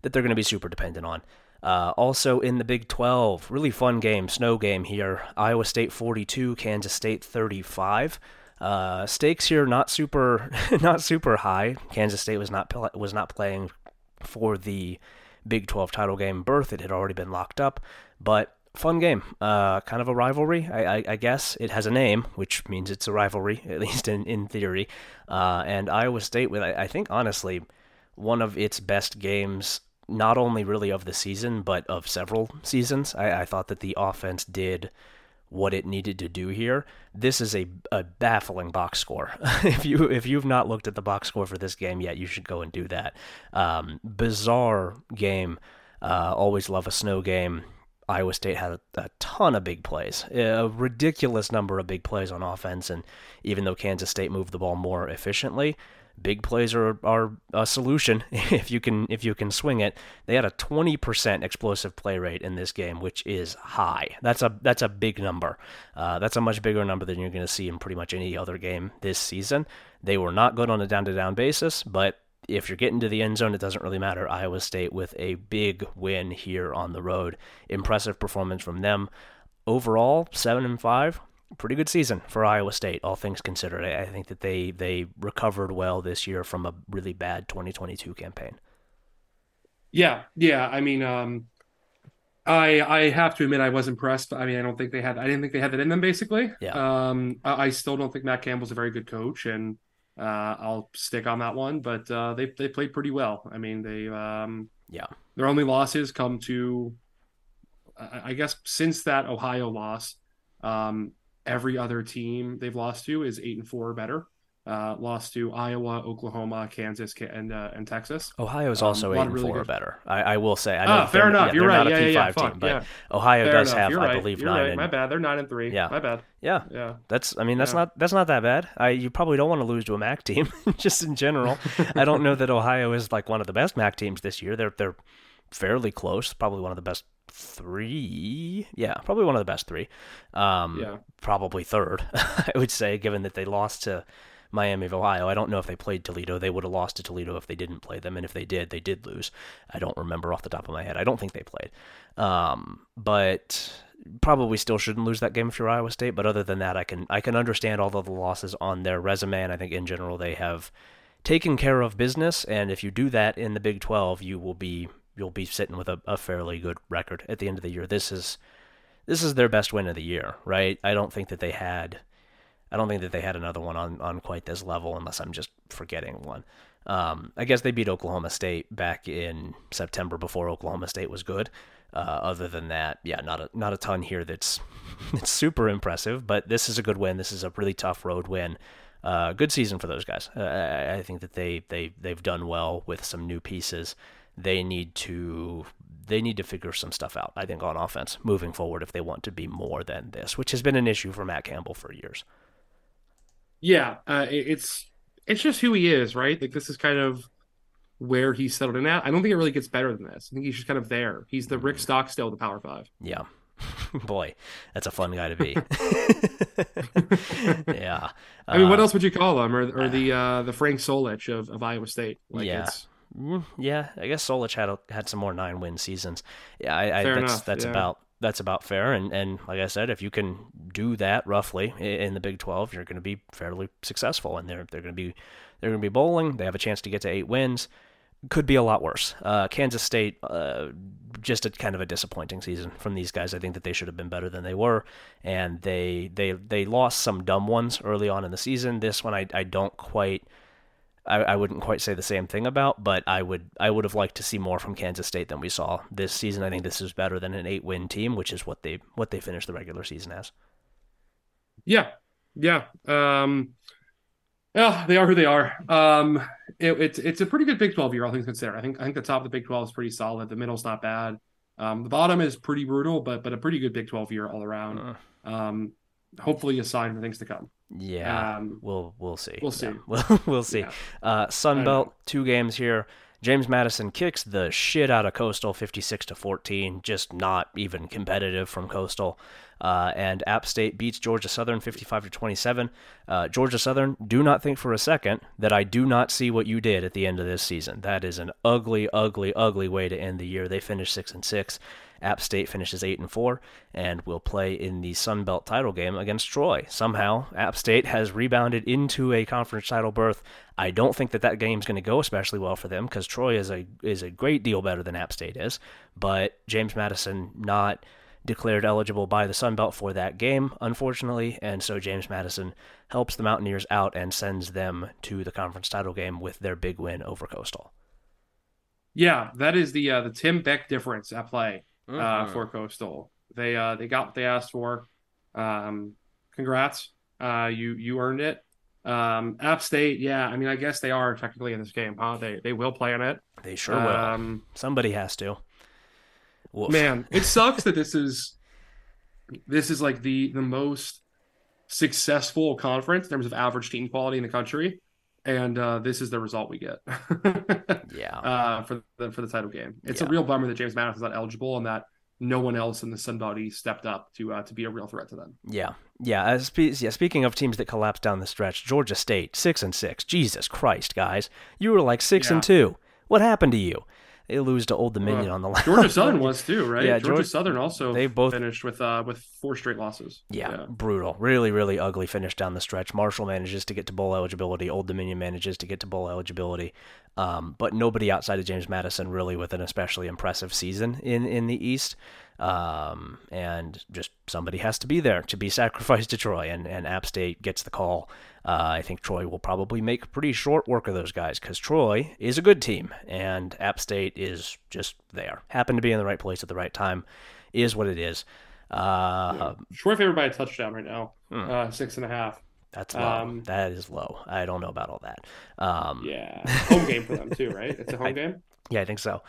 that they're going to be super dependent on. Uh, also in the Big 12, really fun game, snow game here. Iowa State 42, Kansas State 35. Uh, stakes here not super not super high. Kansas State was not was not playing for the Big 12 title game berth. It had already been locked up, but fun game. Uh, kind of a rivalry, I, I, I, guess. It has a name, which means it's a rivalry, at least in, in theory. Uh, and Iowa State, with, I, I think, honestly, one of its best games, not only really of the season, but of several seasons. I, I thought that the offense did what it needed to do here. This is a, a baffling box score. if you if you've not looked at the box score for this game yet, you should go and do that. Um, bizarre game. Uh, always love a snow game. Iowa State had a, a, ton of big plays, a ridiculous number of big plays on offense. And even though Kansas State moved the ball more efficiently, big plays are, are a solution if you can if you can swing it. They had a 20% explosive play rate in this game, which is high. That's a that's a big number. Uh, that's a much bigger number than you're going to see in pretty much any other game this season. They were not good on a down to down basis, but if you're getting to the end zone, it doesn't really matter. Iowa State with a big win here on the road. Impressive performance from them. Overall, seven and five, pretty good season for Iowa State, all things considered. I think that they they recovered well this year from a really bad 2022 campaign. Yeah, yeah. I mean, um, I I have to admit I was impressed. I mean, I don't think they had. I didn't think they had that in them. Basically, yeah. Um, I, I still don't think Matt Campbell's a very good coach, and uh, I'll stick on that one, but uh, they they played pretty well. I mean, they um, yeah, their only losses come to, I guess, since that Ohio loss, um, every other team they've lost to is eight and four or better uh, lost to Iowa, Oklahoma, Kansas, and uh, and Texas. Ohio is also um, eight and really four good... or better. I, I, will say. I know ah, fair enough. Yeah, You're right. Not yeah, a P5 yeah, team, but yeah. Ohio fair does enough. have, You're I right. believe, You're nine. Right. And... My bad. They're nine and three. Yeah, my bad. Yeah, yeah. That's. I mean, that's yeah. not that's not that bad. I you probably don't want to lose to a MAC team, just in general. I don't know that Ohio is like one of the best MAC teams this year. They're they're fairly close. Probably one of the best three. Yeah, probably one of the best three. Um, yeah. Probably third, I would say, given that they lost to Miami of Ohio. I don't know if they played Toledo. They would have lost to Toledo if they didn't play them, and if they did, they did lose. I don't remember off the top of my head. I don't think they played. Um, but probably still shouldn't lose that game if you're Iowa State. But other than that, I can I can understand all of the losses on their resume, and I think in general they have taken care of business. And if you do that in the Big 12, you will be you'll be sitting with a, a fairly good record at the end of the year. This is this is their best win of the year, right? I don't think that they had I don't think that they had another one on, on quite this level unless I'm just forgetting one. Um, I guess they beat Oklahoma State back in September before Oklahoma State was good. Uh, other than that, yeah, not a not a ton here that's it's super impressive. But this is a good win. This is a really tough road win. Uh, good season for those guys. Uh, I think that they they they've done well with some new pieces. They need to they need to figure some stuff out. I think on offense moving forward if they want to be more than this, which has been an issue for Matt Campbell for years. Yeah, uh, it's it's just who he is, right? Like this is kind of where he's settled in at. I don't think it really gets better than this. I think he's just kind of there. He's the Rick Stockstill of the Power Five. Yeah. Boy, that's a fun guy to be. yeah. I mean, what uh, else would you call him? Or, or the uh, the Frank Solich of, of Iowa State? Like yeah. Mm, yeah, I guess Solich had a, had some more nine win seasons. Yeah, I, I that's enough, that's yeah. about that's about fair. And and like I said, if you can do that roughly in the Big 12, you're going to be fairly successful. And they're they're going to be they're going to be bowling. They have a chance to get to eight wins. Could be a lot worse. Uh, Kansas State, uh, just a kind of a disappointing season from these guys. I think that they should have been better than they were, and they they they lost some dumb ones early on in the season. This one, I I don't quite I, I wouldn't quite say the same thing about, but I would I would have liked to see more from Kansas State than we saw this season. I think this is better than an eight win team, which is what they what they finished the regular season as. Yeah, yeah. Um, yeah, they are who they are. Um, it, it's it's a pretty good Big Twelve year, all things considered. I think I think the top of the Big Twelve is pretty solid. The middle's not bad. Um, the bottom is pretty brutal, but but a pretty good Big Twelve year all around. Uh, um, hopefully a sign for things to come. Yeah, um, we'll we'll see. We'll see. Yeah. We'll, we'll see. Yeah. Uh, Sun Belt, two games here. James Madison kicks the shit out of Coastal 56 to 14, just not even competitive from Coastal. Uh, and App State beats Georgia Southern 55 to 27. Uh, Georgia Southern, do not think for a second that I do not see what you did at the end of this season. That is an ugly, ugly, ugly way to end the year. They finished six and six. App State finishes eight and four, and will play in the Sun Belt title game against Troy. Somehow, App State has rebounded into a conference title berth. I don't think that that game's going to go especially well for them because Troy is a is a great deal better than App State is. But James Madison not declared eligible by the Sun Belt for that game, unfortunately, and so James Madison helps the Mountaineers out and sends them to the conference title game with their big win over Coastal. Yeah, that is the uh, the Tim Beck difference at play uh, mm-hmm. for Coastal. They uh, they got what they asked for. Um, congrats, uh, you you earned it. Um, App State, yeah, I mean, I guess they are technically in this game, huh? They they will play in it. They sure will. Um, Somebody has to. Woof. Man, it sucks that this is this is like the the most successful conference in terms of average team quality in the country, and uh, this is the result we get. yeah, uh, for the for the title game, it's yeah. a real bummer that James Madison's not eligible and that no one else in the Sun Belt stepped up to uh, to be a real threat to them. Yeah, yeah. As yeah, speaking of teams that collapsed down the stretch, Georgia State six and six. Jesus Christ, guys, you were like six yeah. and two. What happened to you? They lose to Old Dominion uh, on the last. Georgia Southern was too, right? Yeah, Georgia, Georgia Southern also they both finished with uh with four straight losses. Yeah, yeah, brutal, really, really ugly finish down the stretch. Marshall manages to get to bowl eligibility. Old Dominion manages to get to bowl eligibility, um, but nobody outside of James Madison really with an especially impressive season in in the East. Um, and just somebody has to be there to be sacrificed to Troy, and, and App State gets the call. Uh, I think Troy will probably make pretty short work of those guys because Troy is a good team, and App State is just there. Happen to be in the right place at the right time is what it is. Uh, yeah. Troy favored by a touchdown right now, hmm. uh, six and a half. That's low. Um, that is low. I don't know about all that. Um, yeah, home game for them too, right? It's a home I, game. Yeah, I think so.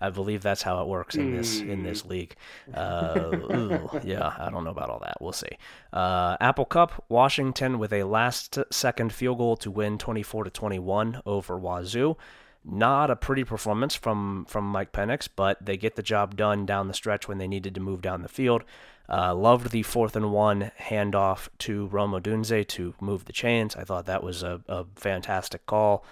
I believe that's how it works in this in this hmm. league. Uh, ooh, yeah, I don't know about all that. We'll see. Uh, Apple Cup, Washington with a last second field goal to win 24 to 21 over Wazoo. Not a pretty performance from from Mike Penix, but they get the job done down the stretch when they needed to move down the field. Uh, loved the fourth and one handoff to Rome Odunze to move the chains. I thought that was a, a fantastic call.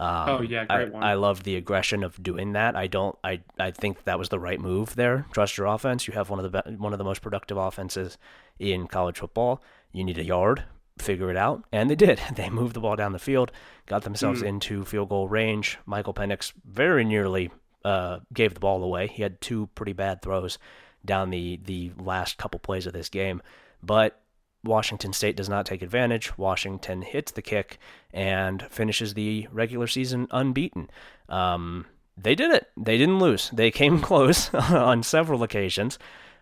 Um, oh yeah, great I, one. I love the aggression of doing that. I don't. I I think that was the right move there. Trust your offense. You have one of the be- one of the most productive offenses in college football. You need a yard. Figure it out, and they did. They moved the ball down the field, got themselves mm. into field goal range. Michael Penix very nearly uh, gave the ball away. He had two pretty bad throws down the the last couple plays of this game, but Washington State does not take advantage. Washington hits the kick and finishes the regular season unbeaten. Um, they did it. They didn't lose. They came close on several occasions.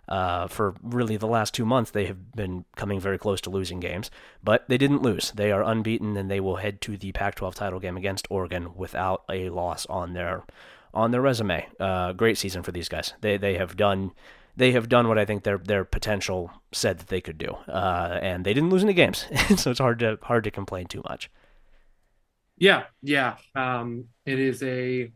Uh, for really the last two months, they have been coming very close to losing games, but they didn't lose. They are unbeaten, and they will head to the Pac-12 title game against Oregon without a loss on their on their resume. Uh, great season for these guys. They they have done they have done what I think their their potential said that they could do, uh, and they didn't lose any games, so it's hard to hard to complain too much. Yeah, yeah, um, it is a,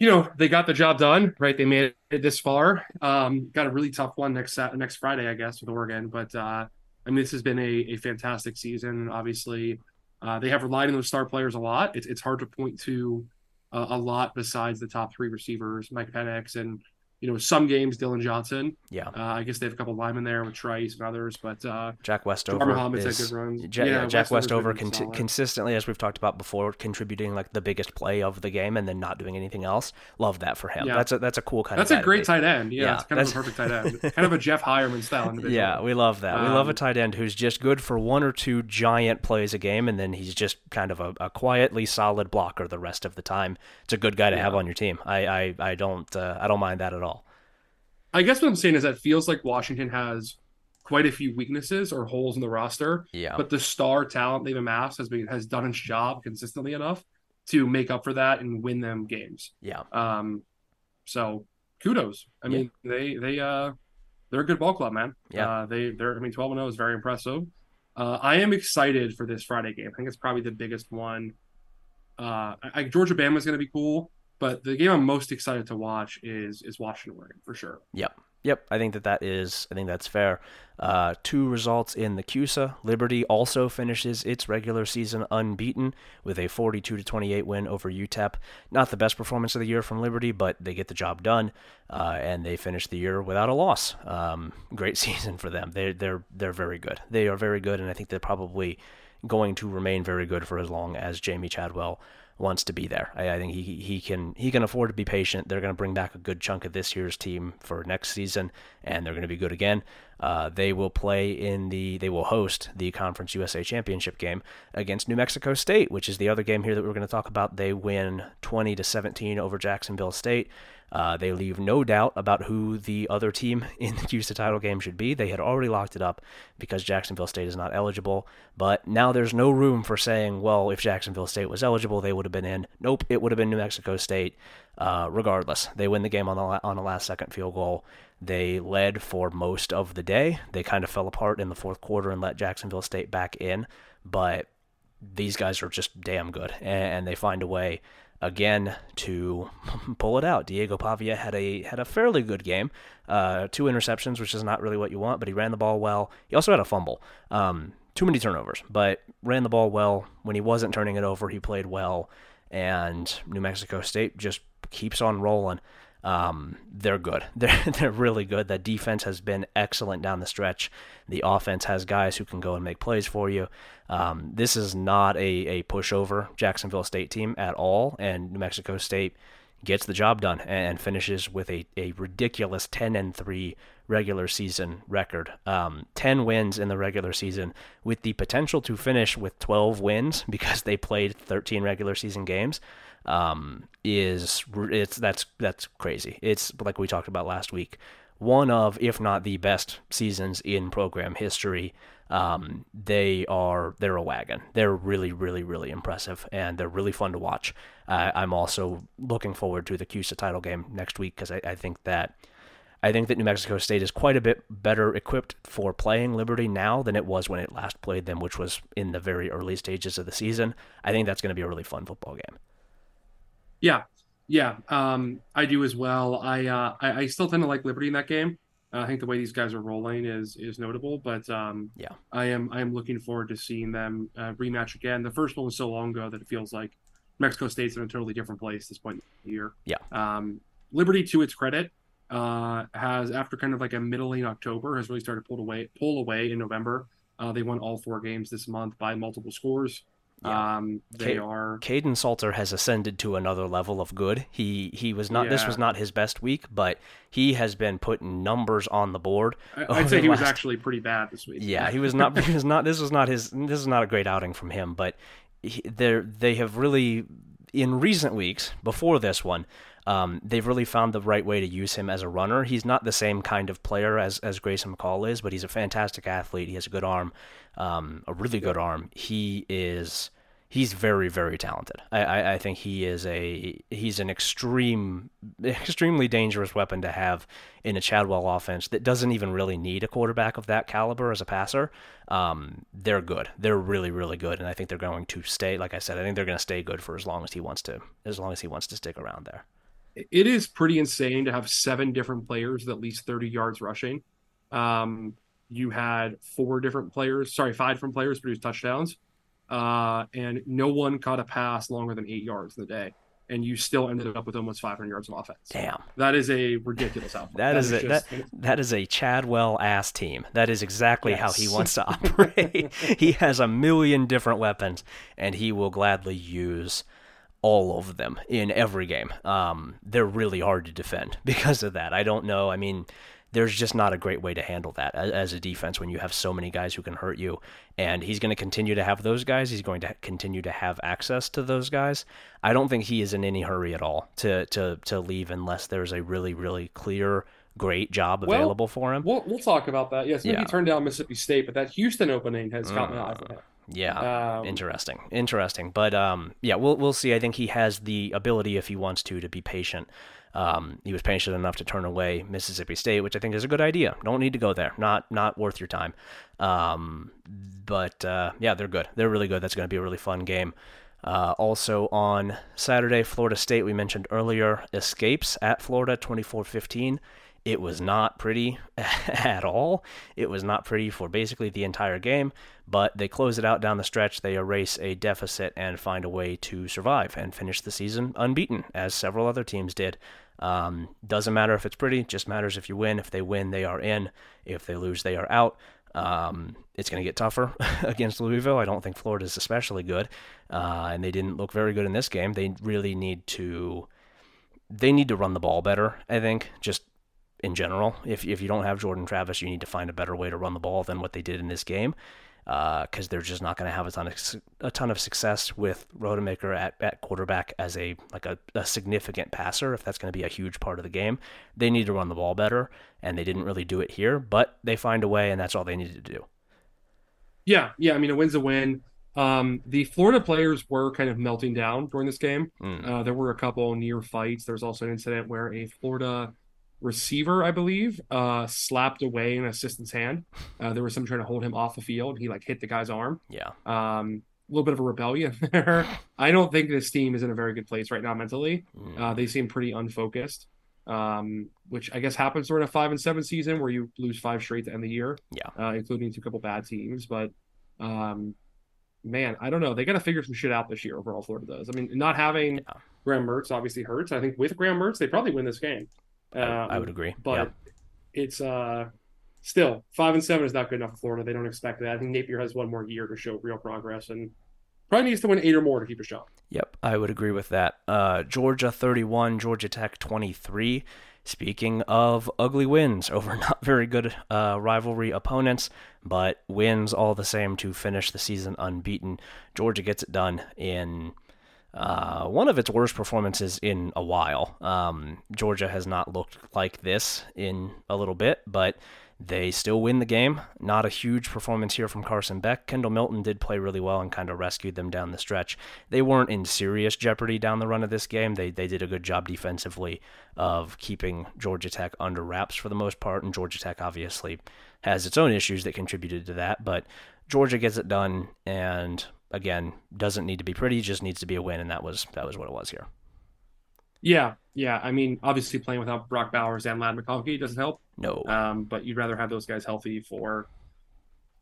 you know, they got the job done, right? They made it this far. Um, got a really tough one next next Friday, I guess, with Oregon, but uh, I mean, this has been a, a fantastic season. Obviously, uh, they have relied on those star players a lot. It's it's hard to point to uh, a lot besides the top three receivers, Mike Penix and you know, some games Dillon Johnson. Yeah. Uh, I guess they have a couple linemen there with Trice and others, but uh, Jack Westover is, good runs. Ja- yeah, Jack Westover con- consistently, as we've talked about before, contributing like the biggest play of the game and then not doing anything else. Love that for him. Yeah. That's a that's a cool kind that's of. That's a great tight end. Yeah, yeah it's kind of a perfect tight end. kind of a Jeff Heuerman style individual. Yeah, we love that. Um, we love a um, tight end who's just good for one or two giant plays a game, and then he's just kind of a, a quietly solid blocker the rest of the time. It's a good guy to yeah. have on your team. I I, I don't uh, I don't mind that at all. I guess what I'm saying is that feels like Washington has quite a few weaknesses or holes in the roster. Yeah. But the star talent they've amassed has been has done its job consistently enough to make up for that and win them games. Yeah. Um, so kudos. I mean, they they uh they're a good ball club, man. Yeah. Uh, they they're I mean, twelve and zero is very impressive. Uh, I am excited for this Friday game. I think it's probably the biggest one. Uh, I, Georgia Bama is going to be cool, but the game I'm most excited to watch is is Washington for sure. Yep. Yep, I think that that is. I think that's fair. Uh, two results in the CUSA. Liberty also finishes its regular season unbeaten with a 42 to 28 win over UTEP. Not the best performance of the year from Liberty, but they get the job done, uh, and they finish the year without a loss. Um, great season for them. They're they're they're very good. They are very good, and I think they're probably going to remain very good for as long as Jamey Chadwell wants to be there. I, I, think he he can he can afford to be patient. They're going to bring back a good chunk of this year's team for next season, and they're going to be good again. Uh, they will play in the they will host the Conference USA Championship game against New Mexico State, which is the other game here that we're going to talk about. They win 20 to 17 over Jacksonville State. Uh, they leave no doubt about who the other team in the CUSA title game should be. They had already locked it up because Jacksonville State is not eligible. But now there's no room for saying, well, if Jacksonville State was eligible, they would have been in. Nope, it would have been New Mexico State. Uh, regardless, they win the game on the on a last second field goal. They led for most of the day. They kind of fell apart in the fourth quarter and let Jacksonville State back in. But these guys are just damn good, and they find a way again to pull it out. Diego Pavia had a had a fairly good game, uh, two interceptions, which is not really what you want, but he ran the ball well. He also had a fumble, um, too many turnovers, but ran the ball well. When he wasn't turning it over, he played well, and New Mexico State just keeps on rolling. Um, they're good. They're they're really good. That defense has been excellent down the stretch. The offense has guys who can go and make plays for you. Um, this is not a, a pushover Jacksonville State team at all, and New Mexico State gets the job done and finishes with a, a ridiculous 10 and 3 regular season record. Um, 10 wins in the regular season with the potential to finish with 12 wins because they played 13 regular season games um, is it's that's that's crazy. It's like we talked about last week, one of if not the best seasons in program history. Um, they are they're a wagon. They're really really really impressive and they're really fun to watch. Uh, I'm also looking forward to the CUSA title game next week because I, I think that. I think that New Mexico State is quite a bit better equipped for playing Liberty now than it was when it last played them, which was in the very early stages of the season. I think that's going to be a really fun football game. Yeah, yeah, um, I do as well. I, uh, I, I still tend to like Liberty in that game. Uh, I think the way these guys are rolling is is notable, but um, yeah, I am I am looking forward to seeing them uh, rematch again. The first one was so long ago that it feels like Mexico State's in a totally different place this point in the year. Yeah. Um, Liberty, to its credit, uh, has after kind of like a middling October has really started pull away pull away in November. Uh, they won all four games this month by multiple scores. Yeah. Um, they K- are. Kaidon Salter has ascended to another level of good. He he was not. Yeah. This was not his best week, but he has been putting numbers on the board. I, would say he last... was actually pretty bad this week. Yeah, he was not. he was not. This was not his. This is not a great outing from him. But they they have really in recent weeks before this one. Um, they've really found the right way to use him as a runner. He's not the same kind of player as, as Grayson McCall is, but he's a fantastic athlete. He has a good arm um, a really good arm. He is he's very very talented. I, I, I, think he is a he's an extreme extremely dangerous weapon to have in a Chadwell offense that doesn't even really need a quarterback of that caliber as a passer. Um, they're good. They're really really good, and I think they're going to stay. Like I said, I think they're going to stay good for as long as he wants to as long as he wants to stick around there. It is pretty insane to have seven different players with at least 30 yards rushing. Um, you had four different players, sorry, five different players produce touchdowns, uh, and no one caught a pass longer than eight yards in the day. And you still ended up with almost 500 yards of offense. Damn, that is a ridiculous output. that, that is, is a, just, that, that is a Chadwell ass team. That is exactly yes. how he wants to operate. he has a million different weapons, and he will gladly use all of them in every game. Um, they're really hard to defend because of that. I don't know. I mean, there's just not a great way to handle that as a defense when you have so many guys who can hurt you. And he's going to continue to have those guys. He's going to continue to have access to those guys. I don't think he is in any hurry at all to to to leave unless there's a really really clear great job Well, available for him. We'll we'll talk about that. Yes, maybe Yeah. he turned down Mississippi State, but that Houston opening has caught my eye. Yeah. Um, Interesting. Interesting. But um yeah, we'll we'll see. I think he has the ability if he wants to to be patient. Um he was patient enough to turn away Mississippi State, which I think is a good idea. Don't need to go there. Not not worth your time. Um but uh yeah, they're good. They're really good. That's going to be a really fun game. Uh, also on Saturday, Florida State, we mentioned earlier, escapes at Florida 24 15. It was not pretty at all. It was not pretty for basically the entire game, but they close it out down the stretch. They erase a deficit and find a way to survive and finish the season unbeaten, as several other teams did. Um, doesn't matter if it's pretty, just matters if you win. If they win, they are in. If they lose, they are out. Um, it's going to get tougher against Louisville. I don't think Florida is especially good, uh, and they didn't look very good in this game. They really need to they need to run the ball better. I think just in general. If if you don't have Jordan Travis, you need to find a better way to run the ball than what they did in this game, because they're just not going to have a ton of a ton of success with Rodemaker at, at quarterback as a like a, a significant passer. If that's going to be a huge part of the game, they need to run the ball better, and they didn't really do it here. But they find a way, and that's all they needed to do. Yeah, yeah. I mean, a win's a win. Um, the Florida players were kind of melting down during this game. Mm. Uh, there were a couple near fights. There was also an incident where a Florida receiver, I believe, uh, slapped away an assistant's hand. Uh, there was someone trying to hold him off the field. He like hit the guy's arm. Yeah, Um, a little bit of a rebellion there. I don't think this team is in a very good place right now mentally. Mm. Uh, they seem pretty unfocused, um, which I guess happens during a five and seven season where you lose five straight to end the year. Yeah. uh, including to a couple bad teams. But um, man, I don't know. They got to figure some shit out this year. Overall, Florida does. I mean, not having Yeah. Graham Mertz obviously hurts. I think with Graham Mertz, they probably win this game. I, I Um, would agree. but yeah. it's uh still five and seven is not good enough for Florida. They don't expect that. I think Napier has one more year to show real progress and probably needs to win eight or more to keep a shot. Yep, I would agree with that. Uh, Georgia 31, Georgia Tech 23. Speaking of ugly wins over not very good uh, rivalry opponents, but wins all the same to finish the season unbeaten. Georgia gets it done in uh, one of its worst performances in a while. Um, Georgia has not looked like this in a little bit, but they still win the game. Not a huge performance here from Carson Beck. Kendall Milton did play really well and kind of rescued them down the stretch. They weren't in serious jeopardy down the run of this game. They they did a good job defensively of keeping Georgia Tech under wraps for the most part, and Georgia Tech obviously has its own issues that contributed to that, but Georgia gets it done and again doesn't need to be pretty, just needs to be a win, and that was that was what it was here. Yeah, yeah. I mean, obviously playing without Brock Bowers and Ladd McConkey doesn't help. No. Um, but you'd rather have those guys healthy for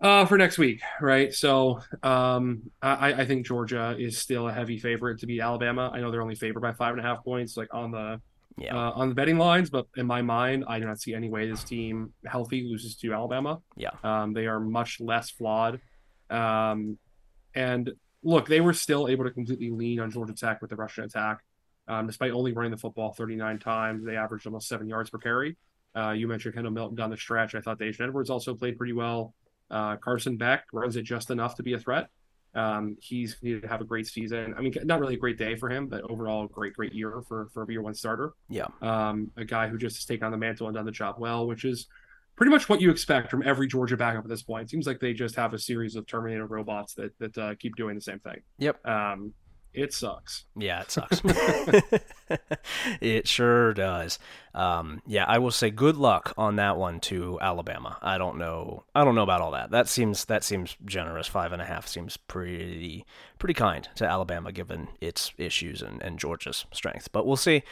uh for next week, right? So um I, I think Georgia is still a heavy favorite to beat Alabama. I know they're only favored by five and a half points, like on the Yeah. uh, on the betting lines, but in my mind, I do not see any way this team healthy loses to Alabama. Yeah. Um, they are much less flawed. Um, and look, they were still able to completely lean on Georgia Tech with the rushing attack. Um, despite only running the football 39 times, they averaged almost seven yards per carry. Uh, you mentioned Kendall Milton down the stretch. I thought Daijun Edwards also played pretty well. Uh, Carson Beck runs it just enough to be a threat. Um, he's needed to have a great season. I mean, not really a great day for him, but overall, great, great year for for a year one starter. Yeah. Um, a guy who just has taken on the mantle and done the job well, which is pretty much what you expect from every Georgia backup at this point. It seems like they just have a series of Terminator robots that that uh, keep doing the same thing. Yep. Um, it sucks. Yeah, it sucks. it sure does. Um, yeah, I will say good luck on that one to Alabama. I don't know. I don't know about all that. That seems that seems generous. Five and a half seems pretty pretty kind to Alabama given its issues and, and Georgia's strength. But we'll see.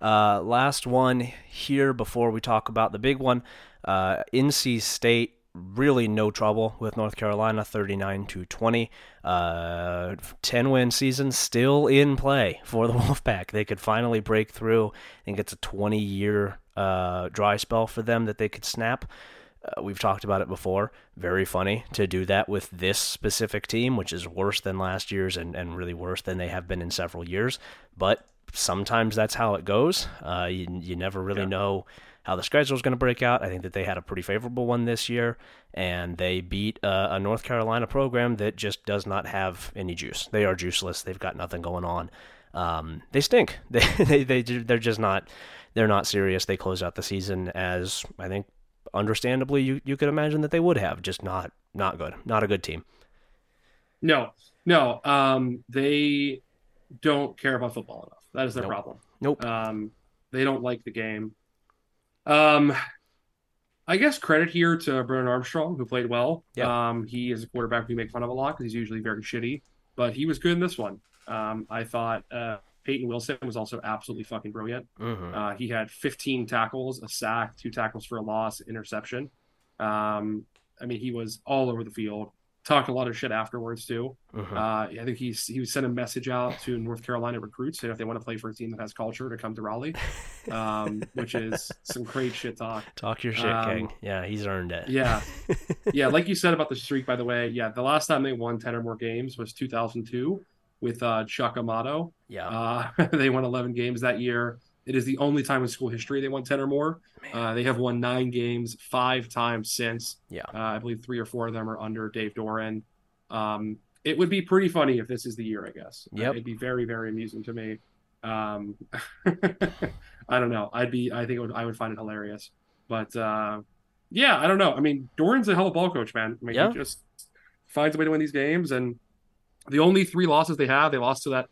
Uh, last one here before we talk about the big one. Uh, NC State really no trouble with North Carolina, 39 to 20. Uh, 10 win season still in play for the Wolfpack. They could finally break through. I think it's a 20 year uh, dry spell for them that they could snap. Uh, we've talked about it before. Very funny to do that with this specific team, which is worse than last year's and, and really worse than they have been in several years. But sometimes that's how it goes. Uh, you, you never really Yeah. know how the schedule is going to break out. I think that they had a pretty favorable one this year, and they beat uh, a North Carolina program that just does not have any juice. They are juiceless. They've got nothing going on. Um, they stink. They, they they they're just not they're not serious. They close out the season as I think, understandably, you you could imagine that they would have, just not not good, not a good team. No, no, um, they don't care about football enough. That is their Nope. problem. Nope. Um, they don't like the game. Um, I guess credit here to Brennan Armstrong, who played well. Yeah. Um, he is a quarterback we make fun of a lot because he's usually very shitty, but he was good in this one. Um, I thought uh, Peyton Wilson was also absolutely fucking brilliant. hmm Uh, he had 15 tackles, a sack, two tackles for a loss, interception. Um, I mean, he was all over the field. Talked a lot of shit afterwards too. hmm Uh, I think he's he sent a message out to North Carolina recruits saying if they want to play for a team that has culture to come to Raleigh, um, which is some great shit talk. Talk your shit, um, King. Yeah, he's earned it. Yeah, yeah, like you said about the streak, by the way. Yeah, the last time they won 10 or more games was 2002 with uh, Chuck Amato. yeah. Uh, they won 11 games that year. It is the only time in school history they won 10 or more. Uh, they have won nine games five times since. Yeah. Uh, I believe three or four of them are under Dave Doeren. Um, it would be pretty funny if this is the year, I guess. Uh, it'd be very, very amusing to me. Um, I don't know. I'd be, I think it would, I would find it hilarious. But uh, yeah, I don't know. I mean, Doeren's a hell of a ball coach, man. I mean, Yeah. he just finds a way to win these games. And the only three losses they have, they lost to that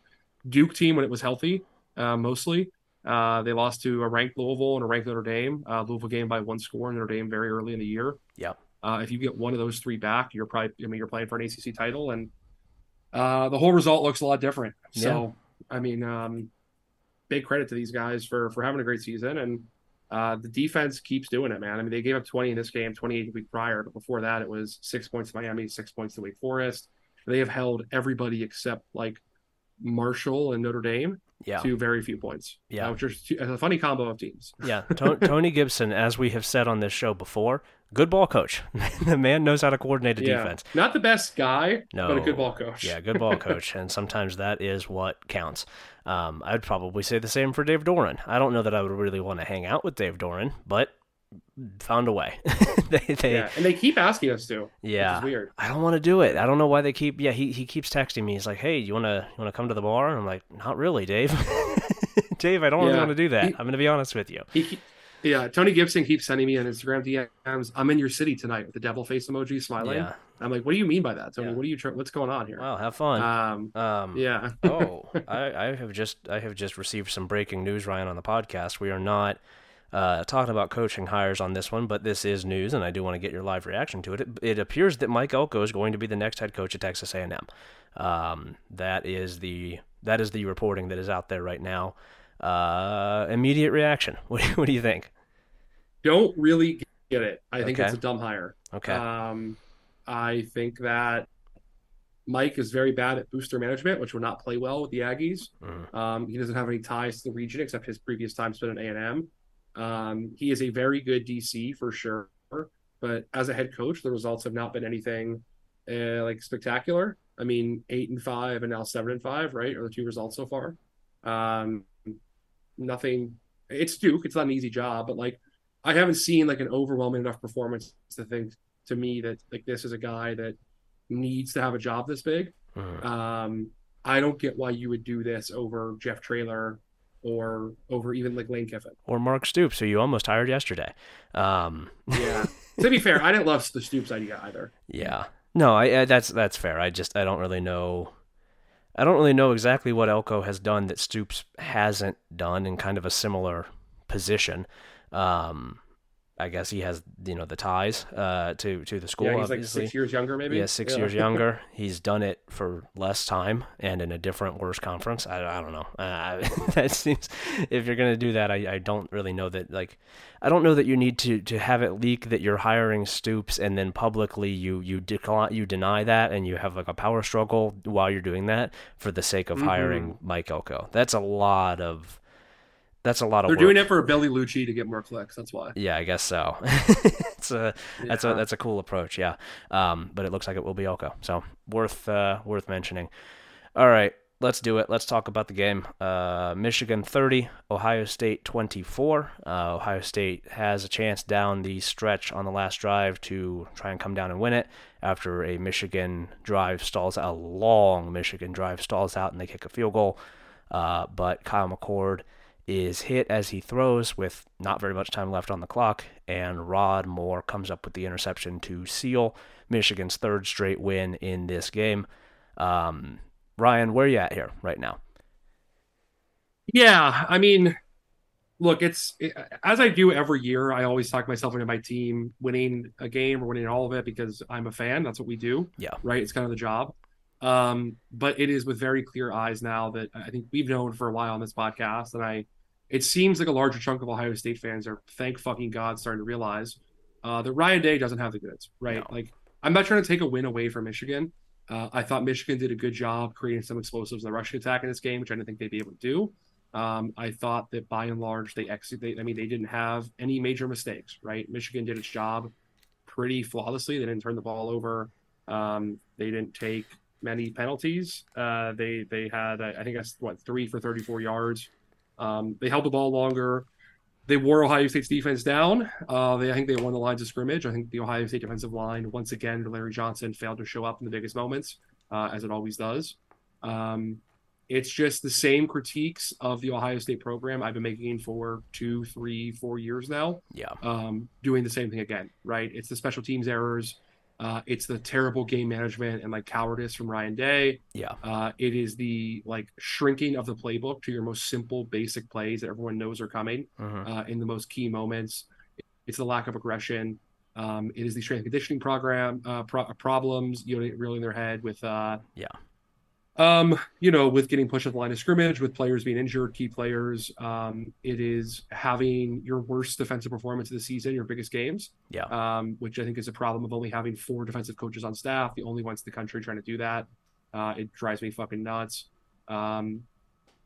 Duke team when it was healthy, uh, mostly. Uh, they lost to a ranked Louisville and a ranked Notre Dame. Uh, Louisville game by one score, in Notre Dame very early in the year. Yeah. Uh, if you get one of those three back, you're probably, I mean, you're playing for an ACC title, and uh, the whole result looks a lot different. So, I mean, um, big credit to these guys for for having a great season, and uh, the defense keeps doing it, man. I mean, they gave up 20 in this game, 28 the week prior, but before that, it was six points to Miami, six points to Wake Forest. They have held everybody except like Marshall and Notre Dame Yeah. to very few points. Yeah. uh, which is a funny combo of teams. Yeah, To- Tony Gibson, as we have said on this show before, good ball coach. the man knows how to coordinate a yeah, defense. not the best guy, no. but a good ball coach. Yeah, good ball coach, and sometimes that is what counts. Um, I'd probably say the same for Dave Doeren. I don't know that I would really want to hang out with Dave Doeren, but found a way. they, they, yeah, and they keep asking us to. yeah. which is weird. I don't want to do it. I don't know why they keep. Yeah, he, he keeps texting me. He's like, "Hey, you wanna you wanna come to the bar?" And I'm like, "Not really, Dave. Dave, I don't really want to do that. He- I'm gonna be honest with you." He, yeah, Tony Gibson keeps sending me on Instagram DMs. I'm in your city tonight with the devil face emoji smiling. Yeah. I'm like, what do you mean by that, Tony? Yeah. What are you? Tr- what's going on here? Well, have fun. Um, um, yeah. oh, I, I have just I have just received some breaking news, Ryan, on the podcast. We are not uh, talking about coaching hires on this one, but this is news, and I do want to get your live reaction to it. It, it appears that Mike Elko is going to be the next head coach at Texas A&M. Um, that is the that is the reporting that is out there right now. Uh, immediate reaction. What, what do you think? Don't really get it. I think Okay. it's a dumb hire. Okay. Um, I think that Mike is very bad at booster management, which would not play well with the Aggies. Mhm. Um, he doesn't have any ties to the region except his previous time spent at A and M. Um, he is a very good DC for sure, but as a head coach, the results have not been anything uh, like spectacular. I mean, eight and five and now seven and five, right? Are the two results so far? Um, nothing. It's Duke. It's not an easy job, but like I haven't seen like an overwhelming enough performance to think to me that like this is a guy that needs to have a job this big. Mhm. Um, I don't get why you would do this over Jeff Traylor or over even like Lane Kiffin. Or Mark Stoops, who you almost hired yesterday. Um, Yeah. to be fair, I didn't love the Stoops idea either. Yeah. No, I, I that's that's fair. I just I don't really know I don't really know exactly what Elko has done that Stoops hasn't done in kind of a similar position. Um I guess he has you know the ties uh to to the school yeah, he's like six years younger, maybe. Yeah, six years younger. He's done it for less time and in a different, worse conference. I, I don't know. Uh, that seems if you're gonna do that, I, I don't really know that. Like, I don't know that you need to, to have it leak that you're hiring Stoops and then publicly you you decline you deny that and you have like a power struggle while you're doing that for the sake of Mhm. hiring Mike Elko. That's a lot of that's a lot of They're work. doing it for Billy Liucci to get more clicks. That's why. Yeah, I guess so. it's a that's a that's a cool approach, yeah. Um, but it looks like it will be Elko, so worth uh, worth mentioning. All right, let's do it. Let's talk about the game. Uh, Michigan 30, Ohio State 24. Uh, Ohio State has a chance down the stretch on the last drive to try and come down and win it after a Michigan drive stalls a long Michigan drive stalls out and they kick a field goal. Uh, but Kyle McCord is hit as he throws with not very much time left on the clock, and Rod Moore comes up with the interception to seal Michigan's third straight win in this game. Um, Ryan, where are you at here right now? Yeah, I mean, look, it's it, as I do every year. I always talk myself into my team winning a game or winning all of it because I'm a fan. That's what we do. Yeah, right. It's kind of the job. Um, but it is with very clear eyes now that I think we've known for a while on this podcast, and I, it seems like a larger chunk of Ohio State fans are thank fucking God starting to realize uh, that Ryan Day doesn't have the goods. Right, no. like I'm not trying to take a win away from Michigan. Uh, I thought Michigan did a good job creating some explosives in the rushing attack in this game, which I didn't think they'd be able to do. Um, I thought that by and large they executed. I mean, they didn't have any major mistakes. Right, Michigan did its job pretty flawlessly. They didn't turn the ball over. Um, they didn't take many penalties. Uh, they they had I think that's what three for 34 yards. Um, they held the ball longer. They wore Ohio State's defense down. Uh, they, I think they won the lines of scrimmage. I think the Ohio State defensive line once again, Larry Johnson failed to show up in the biggest moments, uh, as it always does. Um, it's just the same critiques of the Ohio State program I've been making for two, three, four years now. Yeah. Um, doing the same thing again, right? It's the special teams errors. Uh, it's the terrible game management and like cowardice from Ryan Day. Yeah. Uh, it is the like shrinking of the playbook to your most simple, basic plays that everyone knows are coming mm-hmm. uh, in the most key moments. It's the lack of aggression. Um, it is the strength conditioning program uh, pro- problems. You know, really in their head with uh, yeah um, you know, with getting pushed at the line of scrimmage, with players being injured, key players, um, it is having your worst defensive performance of the season, your biggest games. Yeah. Um, which I think is a problem of only having four defensive coaches on staff, the only ones in the country trying to do that. Uh, it drives me fucking nuts. Um,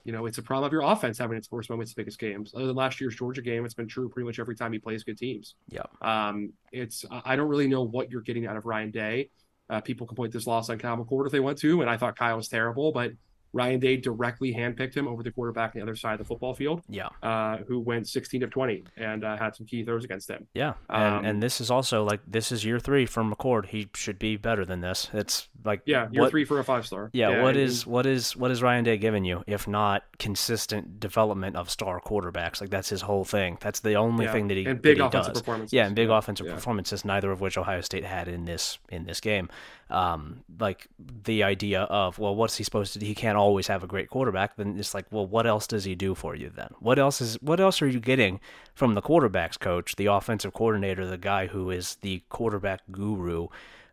you know, it's a problem of your offense having its worst moments, biggest games. Other than last year's Georgia game, it's been true pretty much every time he plays good teams. Yeah. Um, it's I don't really know what you're getting out of Ryan Day. Uh, people can point this loss on Kyle McCord if they want to, and I thought Kyle was terrible, but Ryan Day directly handpicked him over the quarterback on the other side of the football field. Yeah. Uh, who went 16 of 20 and uh, had some key throws against him. Yeah. And, um, and this is also like, this is year three from McCord. He should be better than this. It's like, yeah, year what, three for a five star. Yeah. yeah what is, what is, what is Ryan Day giving you if not consistent development of star quarterbacks? Like, that's his whole thing. That's the only yeah. thing that he, and big offensive does. performances. Yeah. And big yeah. offensive performances, neither of which Ohio State had in this, in this game. Um, like the idea of, well, what's he supposed to do? He can't always have a great quarterback then it's like, well, what else does he do for you then? What else is what else are you getting from the quarterbacks coach, the offensive coordinator, the guy who is the quarterback guru,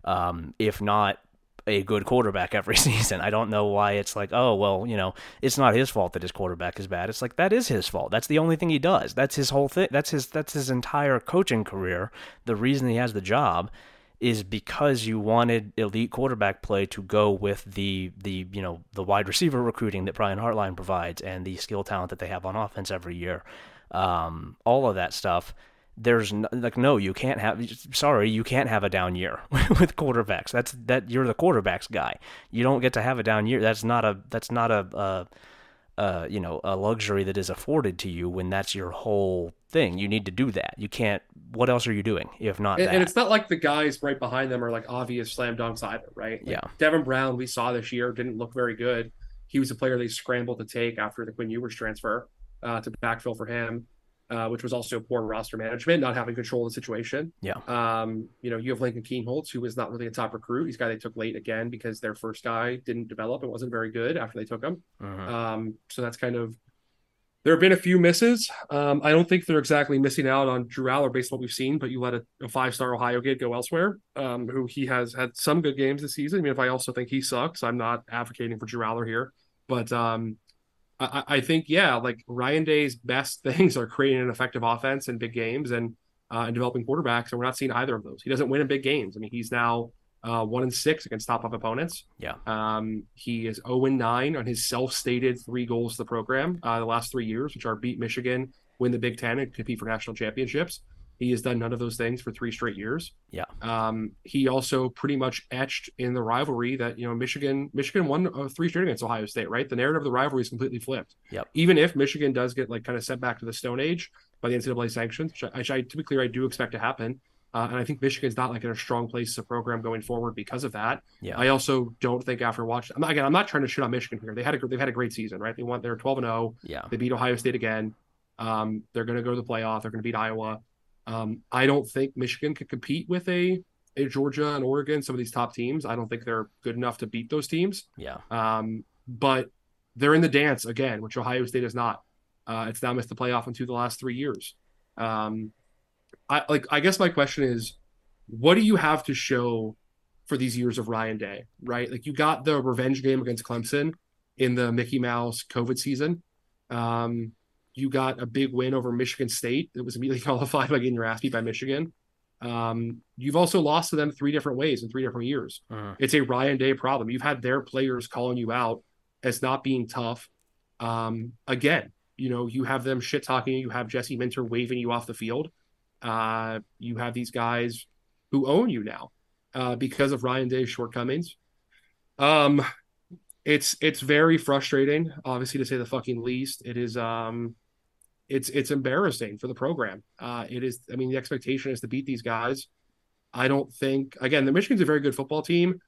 um, if not a good quarterback every season. I don't know why it's like, oh, well, you know, it's not his fault that his quarterback is bad. It's like that is his fault. That's the only thing he does. That's his whole thing. That's his that's his entire coaching career. The reason he has the job is because you wanted elite quarterback play to go with the the you know the wide receiver recruiting that Brian Hartline provides and the skill talent that they have on offense every year. Um, all of that stuff. There's no, like no, you can't have. Sorry, you can't have a down year with quarterbacks. That's that you're the quarterbacks guy. You don't get to have a down year. That's not a that's not a, a uh, you know, a luxury that is afforded to you when that's your whole thing. You need to do that. You can't. What else are you doing if not and, that? And it's not like the guys right behind them are like obvious slam dunks either, right? Like yeah. Devin Brown, we saw this year, didn't look very good. He was a player they scrambled to take after the Quinn Ewers transfer uh, to backfill for him uh, which was also poor roster management, not having control of the situation. Yeah. Um, you know, you have Lincoln Kienholz, who was not really a top recruit. He's a guy they took late again because their first guy didn't develop and wasn't very good after they took him. Uh-huh. Um, so that's kind of there have been a few misses. Um, I don't think they're exactly missing out on Drew Allar based on what we've seen, but you let a, a five star Ohio kid go elsewhere, um, who he has had some good games this season. I mean, if I also think he sucks, I'm not advocating for Drew Allar here, but um, I, I think yeah, like Ryan Day's best things are creating an effective offense in big games and uh, and developing quarterbacks, and we're not seeing either of those. He doesn't win in big games. I mean, he's now uh, one and six against top five opponents. Yeah. Um, he is zero oh and nine on his self-stated three goals to the program uh, the last three years, which are beat Michigan, win the Big Ten, and compete for national championships. He has done none of those things for three straight years. Yeah. Um, he also pretty much etched in the rivalry that you know Michigan Michigan won uh, three straight against Ohio State. Right. The narrative of the rivalry is completely flipped. Yep. Even if Michigan does get like kind of sent back to the Stone Age by the NCAA sanctions, which I, which I to be clear I do expect to happen. Uh, and I think Michigan's not like in a strong place as a program going forward because of that. Yeah. I also don't think after watching, I'm not, again, I'm not trying to shit on Michigan here. They had a they've had a great season, right? They won, they're 12 and 0. Yeah. They beat Ohio State again. Um, they're going to go to the playoff. They're going to beat Iowa. Um, I don't think Michigan could compete with a, a Georgia and Oregon, some of these top teams. I don't think they're good enough to beat those teams. Yeah. Um, but they're in the dance again, which Ohio State is not. Uh, it's now missed the playoff in two of the last three years. Um, I like. I guess my question is, what do you have to show for these years of Ryan Day? Right, like you got the revenge game against Clemson in the Mickey Mouse COVID season. Um, you got a big win over Michigan State that was immediately qualified by getting your ass beat by Michigan. Um, you've also lost to them three different ways in three different years. Mhm. It's a Ryan Day problem. You've had their players calling you out as not being tough. Um, again, you know, you have them shit talking you. You have Jesse Minter waving you off the field. Uh, you have these guys who own you now uh, because of Ryan Day's shortcomings. Um, it's it's very frustrating, obviously to say the fucking least. It is um, it's it's embarrassing for the program. Uh, it is. I mean, the expectation is to beat these guys. I don't think again the Michigan's a very good football team.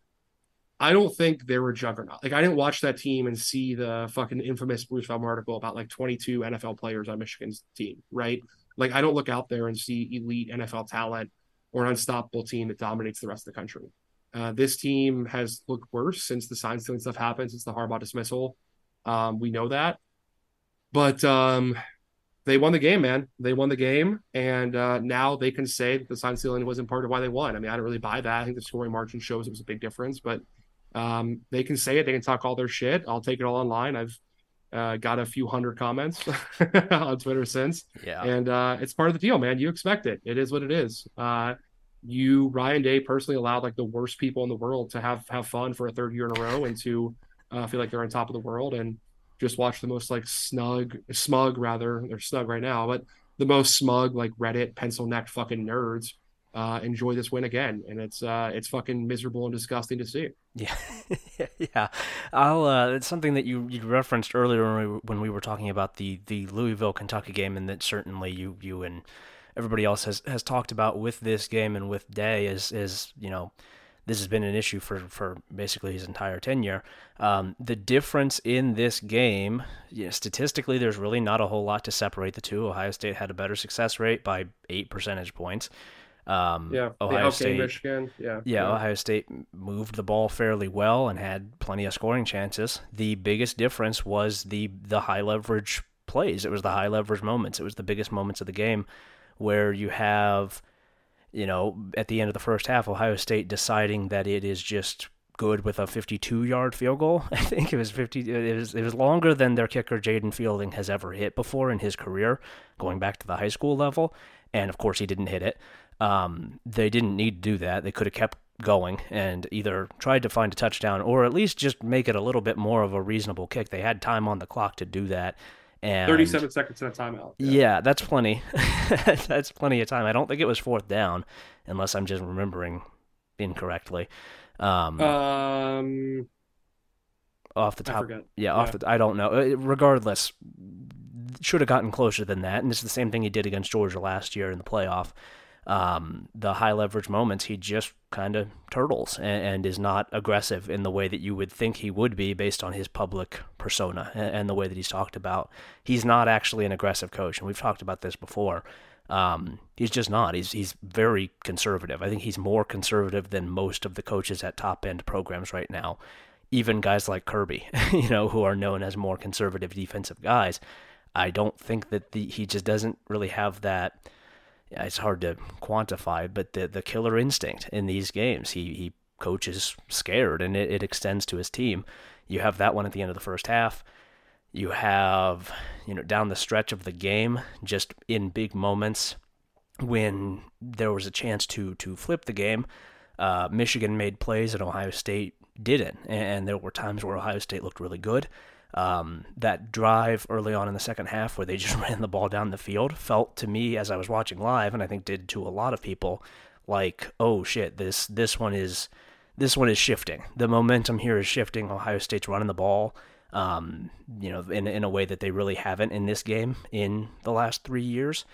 I don't think they were juggernaut. Like I didn't watch that team and see the fucking infamous Bruce Feldman article about like 22 NFL players on Michigan's team, right? Like I don't look out there and see elite NFL talent or an unstoppable team that dominates the rest of the country. Uh, this team has looked worse since the sign stealing stuff happened, since the Harbaugh dismissal. Um, we know that, but um, they won the game, man. They won the game, and uh, now they can say that the sign stealing wasn't part of why they won. I mean, I don't really buy that. I think the scoring margin shows it was a big difference, but um, they can say it. They can talk all their shit. I'll take it all online. I've uh, got a few hundred comments on Twitter since, Yeah. and uh, it's part of the deal, man. You expect it. It is what it is. You Ryan Day personally allowed like the worst people in the world to have have fun for a third year in a row and to uh, feel like they're on top of the world and just watch the most like snug smug rather they're snug right now but the most smug like Reddit pencil neck fucking nerds uh, enjoy this win again and it's uh, it's fucking miserable and disgusting to see. Yeah, yeah. I'll. Uh, it's something that you you referenced earlier when we, when we were talking about the the Louisville Kentucky game, and that certainly you you and everybody else has has talked about with this game and with Day is is you know this has been an issue for for basically his entire tenure. Um, the difference in this game, you know, statistically, there's really not a whole lot to separate the two. Ohio State had a better success rate by eight percentage points. Um, Yeah, Ohio State. Michigan. Yeah, Yeah, Ohio State moved the ball fairly well and had plenty of scoring chances. The biggest difference was the the high leverage plays. It was the high leverage moments. It was the biggest moments of the game where you have you know, at the end of the first half, Ohio State deciding that it is just good with a 52-yard field goal. I think it was 50. It was it was longer than their kicker Jayden Fielding has ever hit before in his career, going back to the high school level. And of course, he didn't hit it. Um, they didn't need to do that. They could have kept going and either tried to find a touchdown or at least just make it a little bit more of a reasonable kick. They had time on the clock to do that. And 37 seconds in a timeout. yeah, that's plenty. that's plenty of time. I don't think it was fourth down, unless I'm just remembering incorrectly. Um, Um, off the top, yeah, off Yeah. the. I don't know. Uh, Regardless, should have gotten closer than that, and it's the same thing he did against Georgia last year in the playoff. Um, the high leverage moments, he just kind of turtles and, and is not aggressive in the way that you would think he would be based on his public persona and, and the way that he's talked about. He's not actually an aggressive coach, and we've talked about this before. Um, he's just not. He's he's very conservative. I think he's more conservative than most of the coaches at top end programs right now. Even guys like Kirby, you know, who are known as more conservative defensive guys. I don't think that the he just doesn't really have that. It's hard to quantify, but the the killer instinct in these games. He he coaches scared, and it, it extends to his team. You have that one at the end of the first half. You have, you know, down the stretch of the game, just in big moments when there was a chance to to flip the game. Uh, Michigan made plays and Ohio State didn't, and there were times where Ohio State looked really good. Um, that drive early on in the second half where they just ran the ball down the field felt to me as I was watching live, and I think did to a lot of people, like, oh shit, this this one is this one is shifting. The momentum here is shifting. Ohio State's running the ball um, you know, in in a way that they really haven't in this game in the last three years.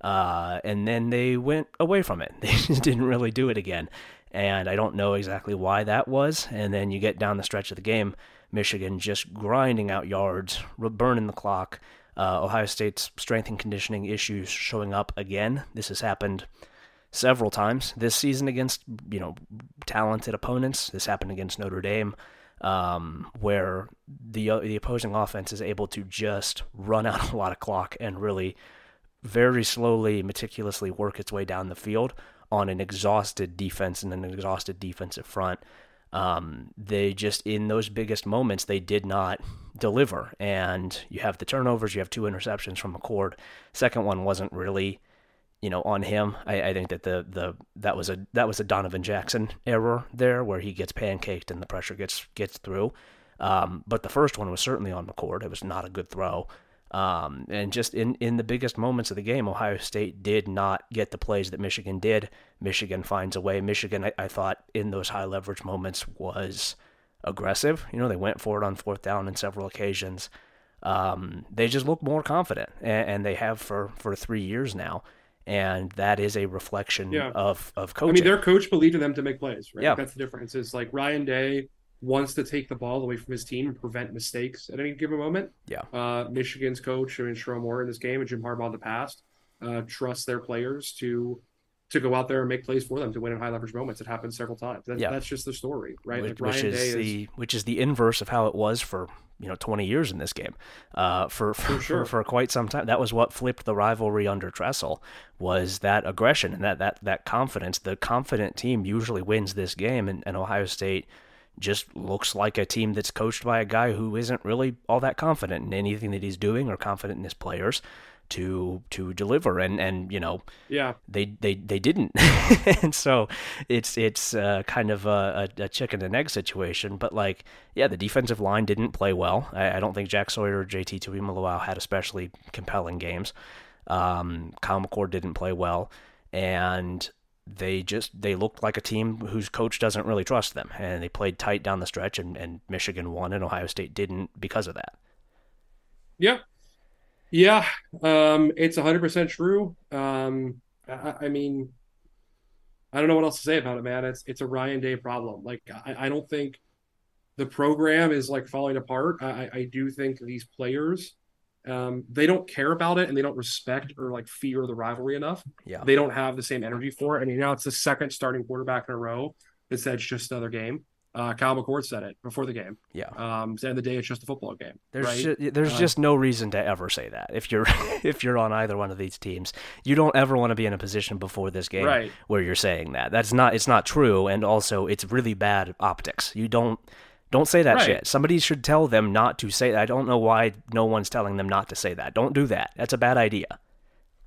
Uh, and then they went away from it. They just didn't really do it again. And I don't know exactly why that was. And then you get down the stretch of the game, Michigan just grinding out yards, burning the clock. Uh, Ohio State's strength and conditioning issues showing up again. This has happened several times this season against you know talented opponents. This happened against Notre Dame, um, where the uh, the opposing offense is able to just run out a lot of clock and really very slowly, meticulously work its way down the field on an exhausted defense and an exhausted defensive front. Um, they just in those biggest moments they did not deliver, and you have the turnovers. You have two interceptions from McCord. Second one wasn't really you know, on him. I, I, think that the the that was a that was a Donovan Jackson error there where he gets pancaked and the pressure gets gets through. Um, but the first one was certainly on McCord. It was not a good throw. Um, and just in, in the biggest moments of the game, Ohio State did not get the plays that Michigan did. Michigan finds a way. Michigan, I, I thought, in those high leverage moments was aggressive. You know, they went for it on fourth down on several occasions. Um, they just look more confident, and, and, they have for, for three years now and that is a reflection yeah. of of coaching. I mean, their coach believed in them to make plays. Right? Yeah, that's the difference. Is like Ryan Day wants to take the ball away from his team and prevent mistakes at any given moment. Yeah. Uh, Michigan's coach, I mean, Sherrone Moore in this game and Jim Harbaugh in the past, uh, trust their players to to go out there and make plays for them to win in high leverage moments. It happens several times. That, yeah. That's just the story, right? Which, like which is, the which is the inverse of how it was for you know 20 years in this game uh, for for, sure. for, for quite some time that was what flipped the rivalry under Tressel was that aggression and that that that confidence the confident team usually wins this game and, and Ohio State just looks like a team that's coached by a guy who isn't really all that confident in anything that he's doing or confident in his players to to deliver. And and you know yeah. they they they didn't. And so it's it's uh, kind of a, a, chicken and egg situation. But like yeah the defensive line didn't play well. I, I don't think Jack Sawyer or JT Tuimoloau had especially compelling games. Um, Kyle McCord didn't play well. And they just they looked like a team whose coach doesn't really trust them and they played tight down the stretch and, and Michigan won and Ohio State didn't because of that yeah yeah, um, it's 100% true. Um, I, I, mean, I don't know what else to say about it, man. It's it's a Ryan Day problem. Like, I, I don't think the program is like falling apart. I, I do think these players, um, they don't care about it and they don't respect or like fear the rivalry enough. Yeah, they don't have the same energy for it. I mean, now it's the second starting quarterback in a row that said it's just another game. Uh, Kyle McCord said it before the game. Yeah. Um, at the end of the day, it's just a football game. There's right? ju- there's uh, just no reason to ever say that if you're if you're on either one of these teams. You don't ever want to be in a position before this game right. where you're saying that. That's not it's not true, and also it's really bad optics. You don't don't say that right. shit. Somebody should tell them not to say that. I don't know why no one's telling them not to say that. Don't do that. That's a bad idea.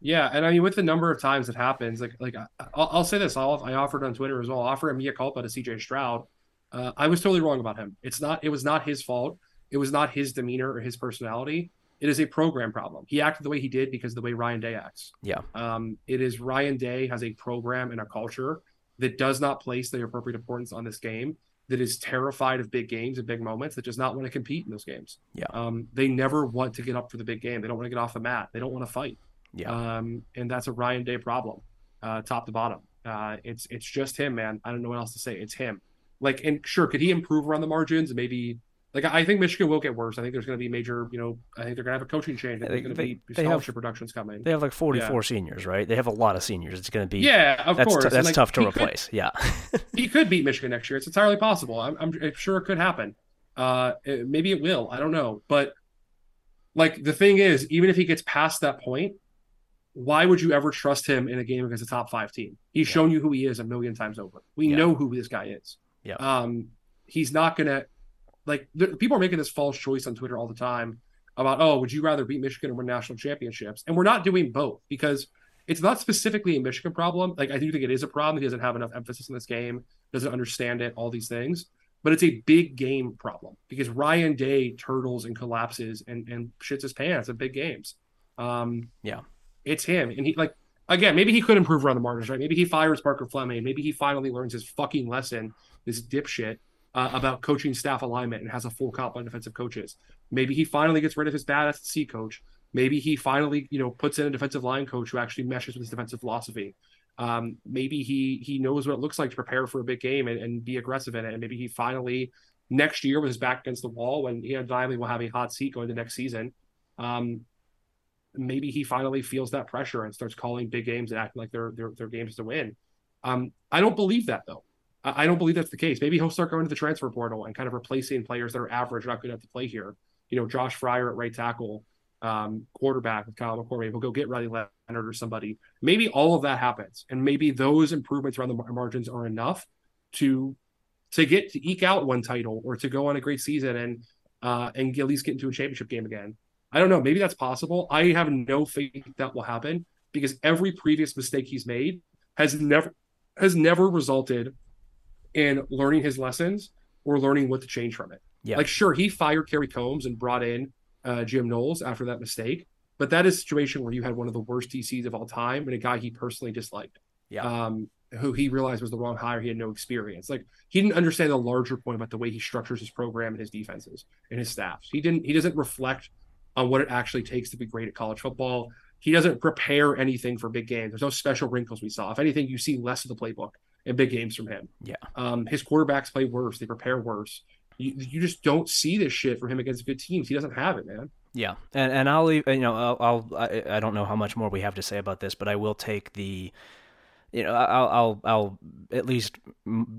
Yeah, and I mean, with the number of times it happens, like like I'll, I'll say this, I'll, I offered on Twitter as well. Offer a mea culpa to C.J. Stroud uh, I was totally wrong about him. It's not. It was not his fault. It was not his demeanor or his personality. It is a program problem. He acted the way he did because of the way Ryan Day acts. Yeah. Um, it is Ryan Day has a program and a culture that does not place the appropriate importance on this game. That is terrified of big games and big moments. That does not want to compete in those games. Yeah. Um, they never want to get up for the big game. They don't want to get off the mat. They don't want to fight. Yeah. Um, and that's a Ryan Day problem, uh, top to bottom. Uh, it's it's just him, man. I don't know what else to say. It's him like and sure could he improve around the margins maybe like I think Michigan will get worse. I think there's going to be major, you know, I think they're going to have a coaching change. I think going to be scholarship have, productions coming. They have like 44 yeah. seniors, right? They have a lot of seniors. It's going to be yeah, of that's course. T- that's like, tough to replace. Could, yeah, he could beat Michigan next year. It's entirely possible. I'm, I'm sure it could happen. Uh, it, maybe it will. I don't know, but like the thing is, even if he gets past that point, why would you ever trust him in a game against a top five team? He's yeah. shown you who he is a million times over. We yeah. know who this guy is. Yeah. Um, he's not gonna like the, people are making this false choice on Twitter all the time about oh, would you rather beat Michigan or win national championships? And we're not doing both because it's not specifically a Michigan problem. Like I do think it is a problem. He doesn't have enough emphasis in this game, doesn't understand it, all these things. But it's a big game problem because Ryan Day turtles and collapses and, and shits his pants at big games. Um, yeah, it's him, and he like again maybe he could improve around the margins, right? Maybe he fires Parker Fleming. Maybe he finally learns his fucking lesson. This dipshit uh, about coaching staff alignment and has a full complement of defensive coaches. Maybe he finally gets rid of his bad SC coach. Maybe he finally, you know, puts in a defensive line coach who actually meshes with his defensive philosophy. Um, maybe he he knows what it looks like to prepare for a big game and, and be aggressive in it. And maybe he finally next year with his back against the wall when he undeniably will have a hot seat going to next season. Um, maybe he finally feels that pressure and starts calling big games and acting like they're they're, games to win. Um, I don't believe that though. I don't believe that's the case. Maybe he'll start going to the transfer portal and kind of replacing players that are average, not good enough to play here. You know, Josh Fryer at right tackle, um, quarterback with Kyle McCord. Maybe he'll go get Riley Leonard or somebody. Maybe all of that happens, and maybe those improvements around the margins are enough to to get to eke out one title or to go on a great season and uh, and at least get into a championship game again. I don't know. Maybe that's possible. I have no faith that will happen because every previous mistake he's made has never has never resulted in learning his lessons or learning what to change from it. Yeah. Like, sure, he fired Kerry Coombs and brought in uh, Jim Knowles after that mistake, but that is a situation where you had one of the worst DCs of all time and a guy he personally disliked. Yeah. Um, who he realized was the wrong hire. He had no experience. Like he didn't understand the larger point about the way he structures his program and his defenses and his staffs. He didn't. He doesn't reflect on what it actually takes to be great at college football. He doesn't prepare anything for big games. There's no special wrinkles we saw. If anything, you see less of the playbook big games from him. Yeah. Um, his quarterbacks play worse. They prepare worse. You, you just don't see this shit from him against good teams. He doesn't have it, man. Yeah, and and I'll leave. You know, I'll, I'll I, I don't know how much more we have to say about this, but I will take the you know, I'll, I'll, I'll at least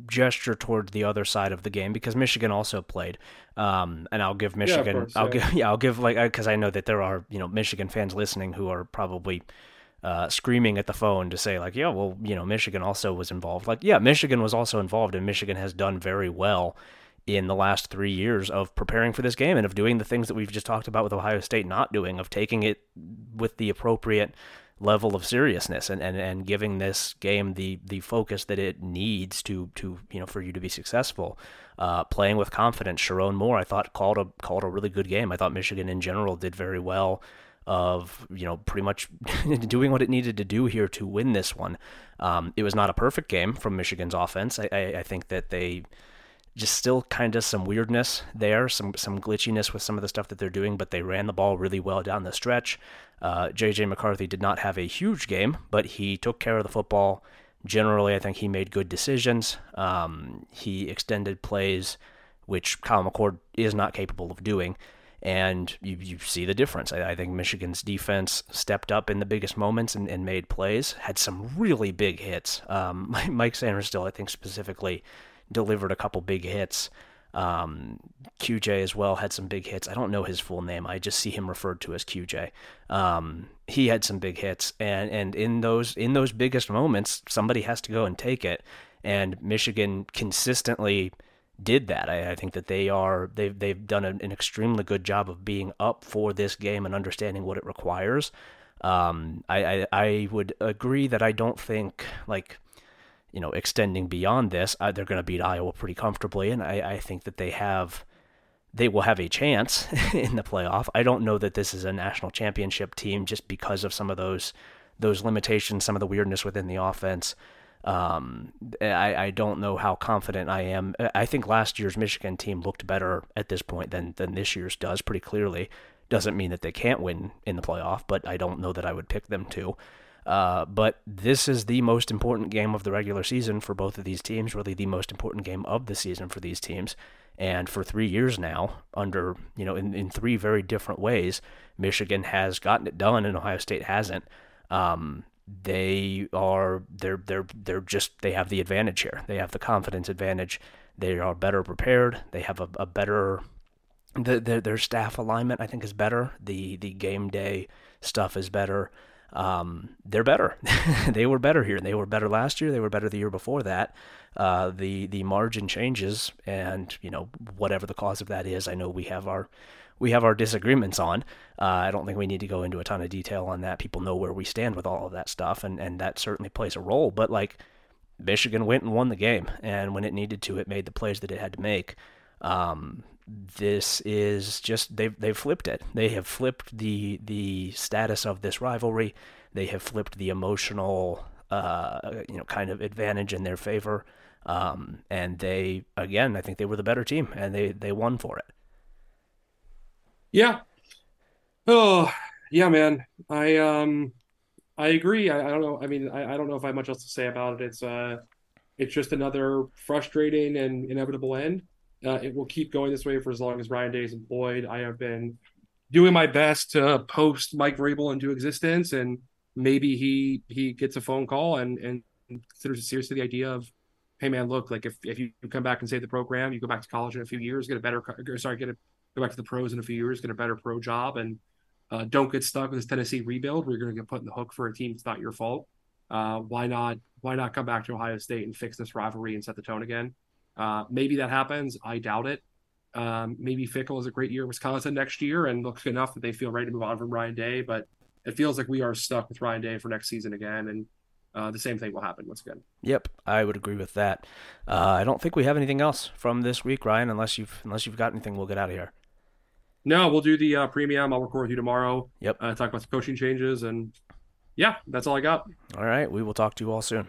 gesture towards the other side of the game because Michigan also played, um, and I'll give Michigan, yeah, course, I'll yeah. give, yeah, I'll give like because I know that there are you know Michigan fans listening who are probably uh, screaming at the phone to say like, yeah, well, you know, Michigan also was involved. Like, yeah, Michigan was also involved, and Michigan has done very well in the last three years of preparing for this game and of doing the things that we've just talked about with Ohio State not doing, of taking it with the appropriate level of seriousness and, and, and giving this game the the focus that it needs to to you know for you to be successful. Uh, playing with confidence. Sherrone Moore, I thought called a called a really good game. I thought Michigan in general did very well of you know pretty much doing what it needed to do here to win this one. Um, it was not a perfect game from Michigan's offense. I, I, I think that they just still kind of some weirdness there, some some glitchiness with some of the stuff that they're doing, but they ran the ball really well down the stretch. Uh, JJ McCarthy did not have a huge game, but he took care of the football. Generally, I think he made good decisions. Um, he extended plays, which Kyle McCord is not capable of doing and you, you see the difference. I, I, think Michigan's defense stepped up in the biggest moments and, and made plays, had some really big hits. Um, Mike Sainristil I think specifically, delivered a couple big hits. Um, QJ as well had some big hits. I don't know his full name. I just see him referred to as QJ. Um, he had some big hits, and and in those in those biggest moments, somebody has to go and take it. And Michigan consistently did that. I, I, think that they are they've they've done an, an, extremely good job of being up for this game and understanding what it requires. Um, I, I, I would agree that I don't think like you know extending beyond this uh, they're going to beat Iowa pretty comfortably, and I, I think that they have they will have a chance in the playoff. I don't know that this is a national championship team just because of some of those those limitations, some of the weirdness within the offense. Um, I, I don't know how confident I am. I think last year's Michigan team looked better at this point than than this year's does pretty clearly. Doesn't mean that they can't win in the playoff, but I don't know that I would pick them to. Uh, but this is the most important game of the regular season for both of these teams, really the most important game of the season for these teams. And for three years now, under, you know, in, in three very different ways, Michigan has gotten it done and Ohio State hasn't. Um, they are they're they're they're just they have the advantage here. They have the confidence advantage. They are better prepared. They have a, a better the, their their staff alignment I think is better. The the game day stuff is better. Um, they're better. they were better here. They were better last year. They were better the year before that. Uh, the the margin changes, and you know whatever the cause of that is, I know we have our we have our disagreements on. Uh, I don't think we need to go into a ton of detail on that. People know where we stand with all of that stuff, and, and that certainly plays a role. But like Michigan went and won the game, and when it needed to, it made the plays that it had to make. Um, this is just they've they've flipped it. They have flipped the the status of this rivalry. They have flipped the emotional uh, you know kind of advantage in their favor. Um, and they again, I think they were the better team, and they they won for it. Yeah. Oh, Yeah, man. I um I agree. I, I don't know. I mean, I, I don't know if I have much else to say about it. It's uh it's just another frustrating and inevitable end. Uh, it will keep going this way for as long as Ryan Day is employed. I have been doing my best to post Mike Vrabel into existence, and maybe he he gets a phone call and and considers seriously the idea of, hey man, look, like if if you come back and save the program, you go back to college in a few years, get a better sorry, get a go back to the pros in a few years, get a better pro job, and uh, don't get stuck with this Tennessee rebuild where you're going to get put in the hook for a team that's not your fault. Uh, why not? Why not come back to Ohio State and fix this rivalry and set the tone again? Uh, maybe that happens. I doubt it. Um, maybe Fickell is a great year at Wisconsin next year and looks enough that they feel ready to move on from Ryan Day. But it feels like we are stuck with Ryan Day for next season again, and uh, the same thing will happen once again. Yep, I would agree with that. Uh, I don't think we have anything else from this week, Ryan. Unless you've unless you've got anything, we'll get out of here. No, we'll do the uh, premium. I'll record with you tomorrow. Yep. Uh, talk about the coaching changes, and yeah, that's all I got. All right, we will talk to you all soon.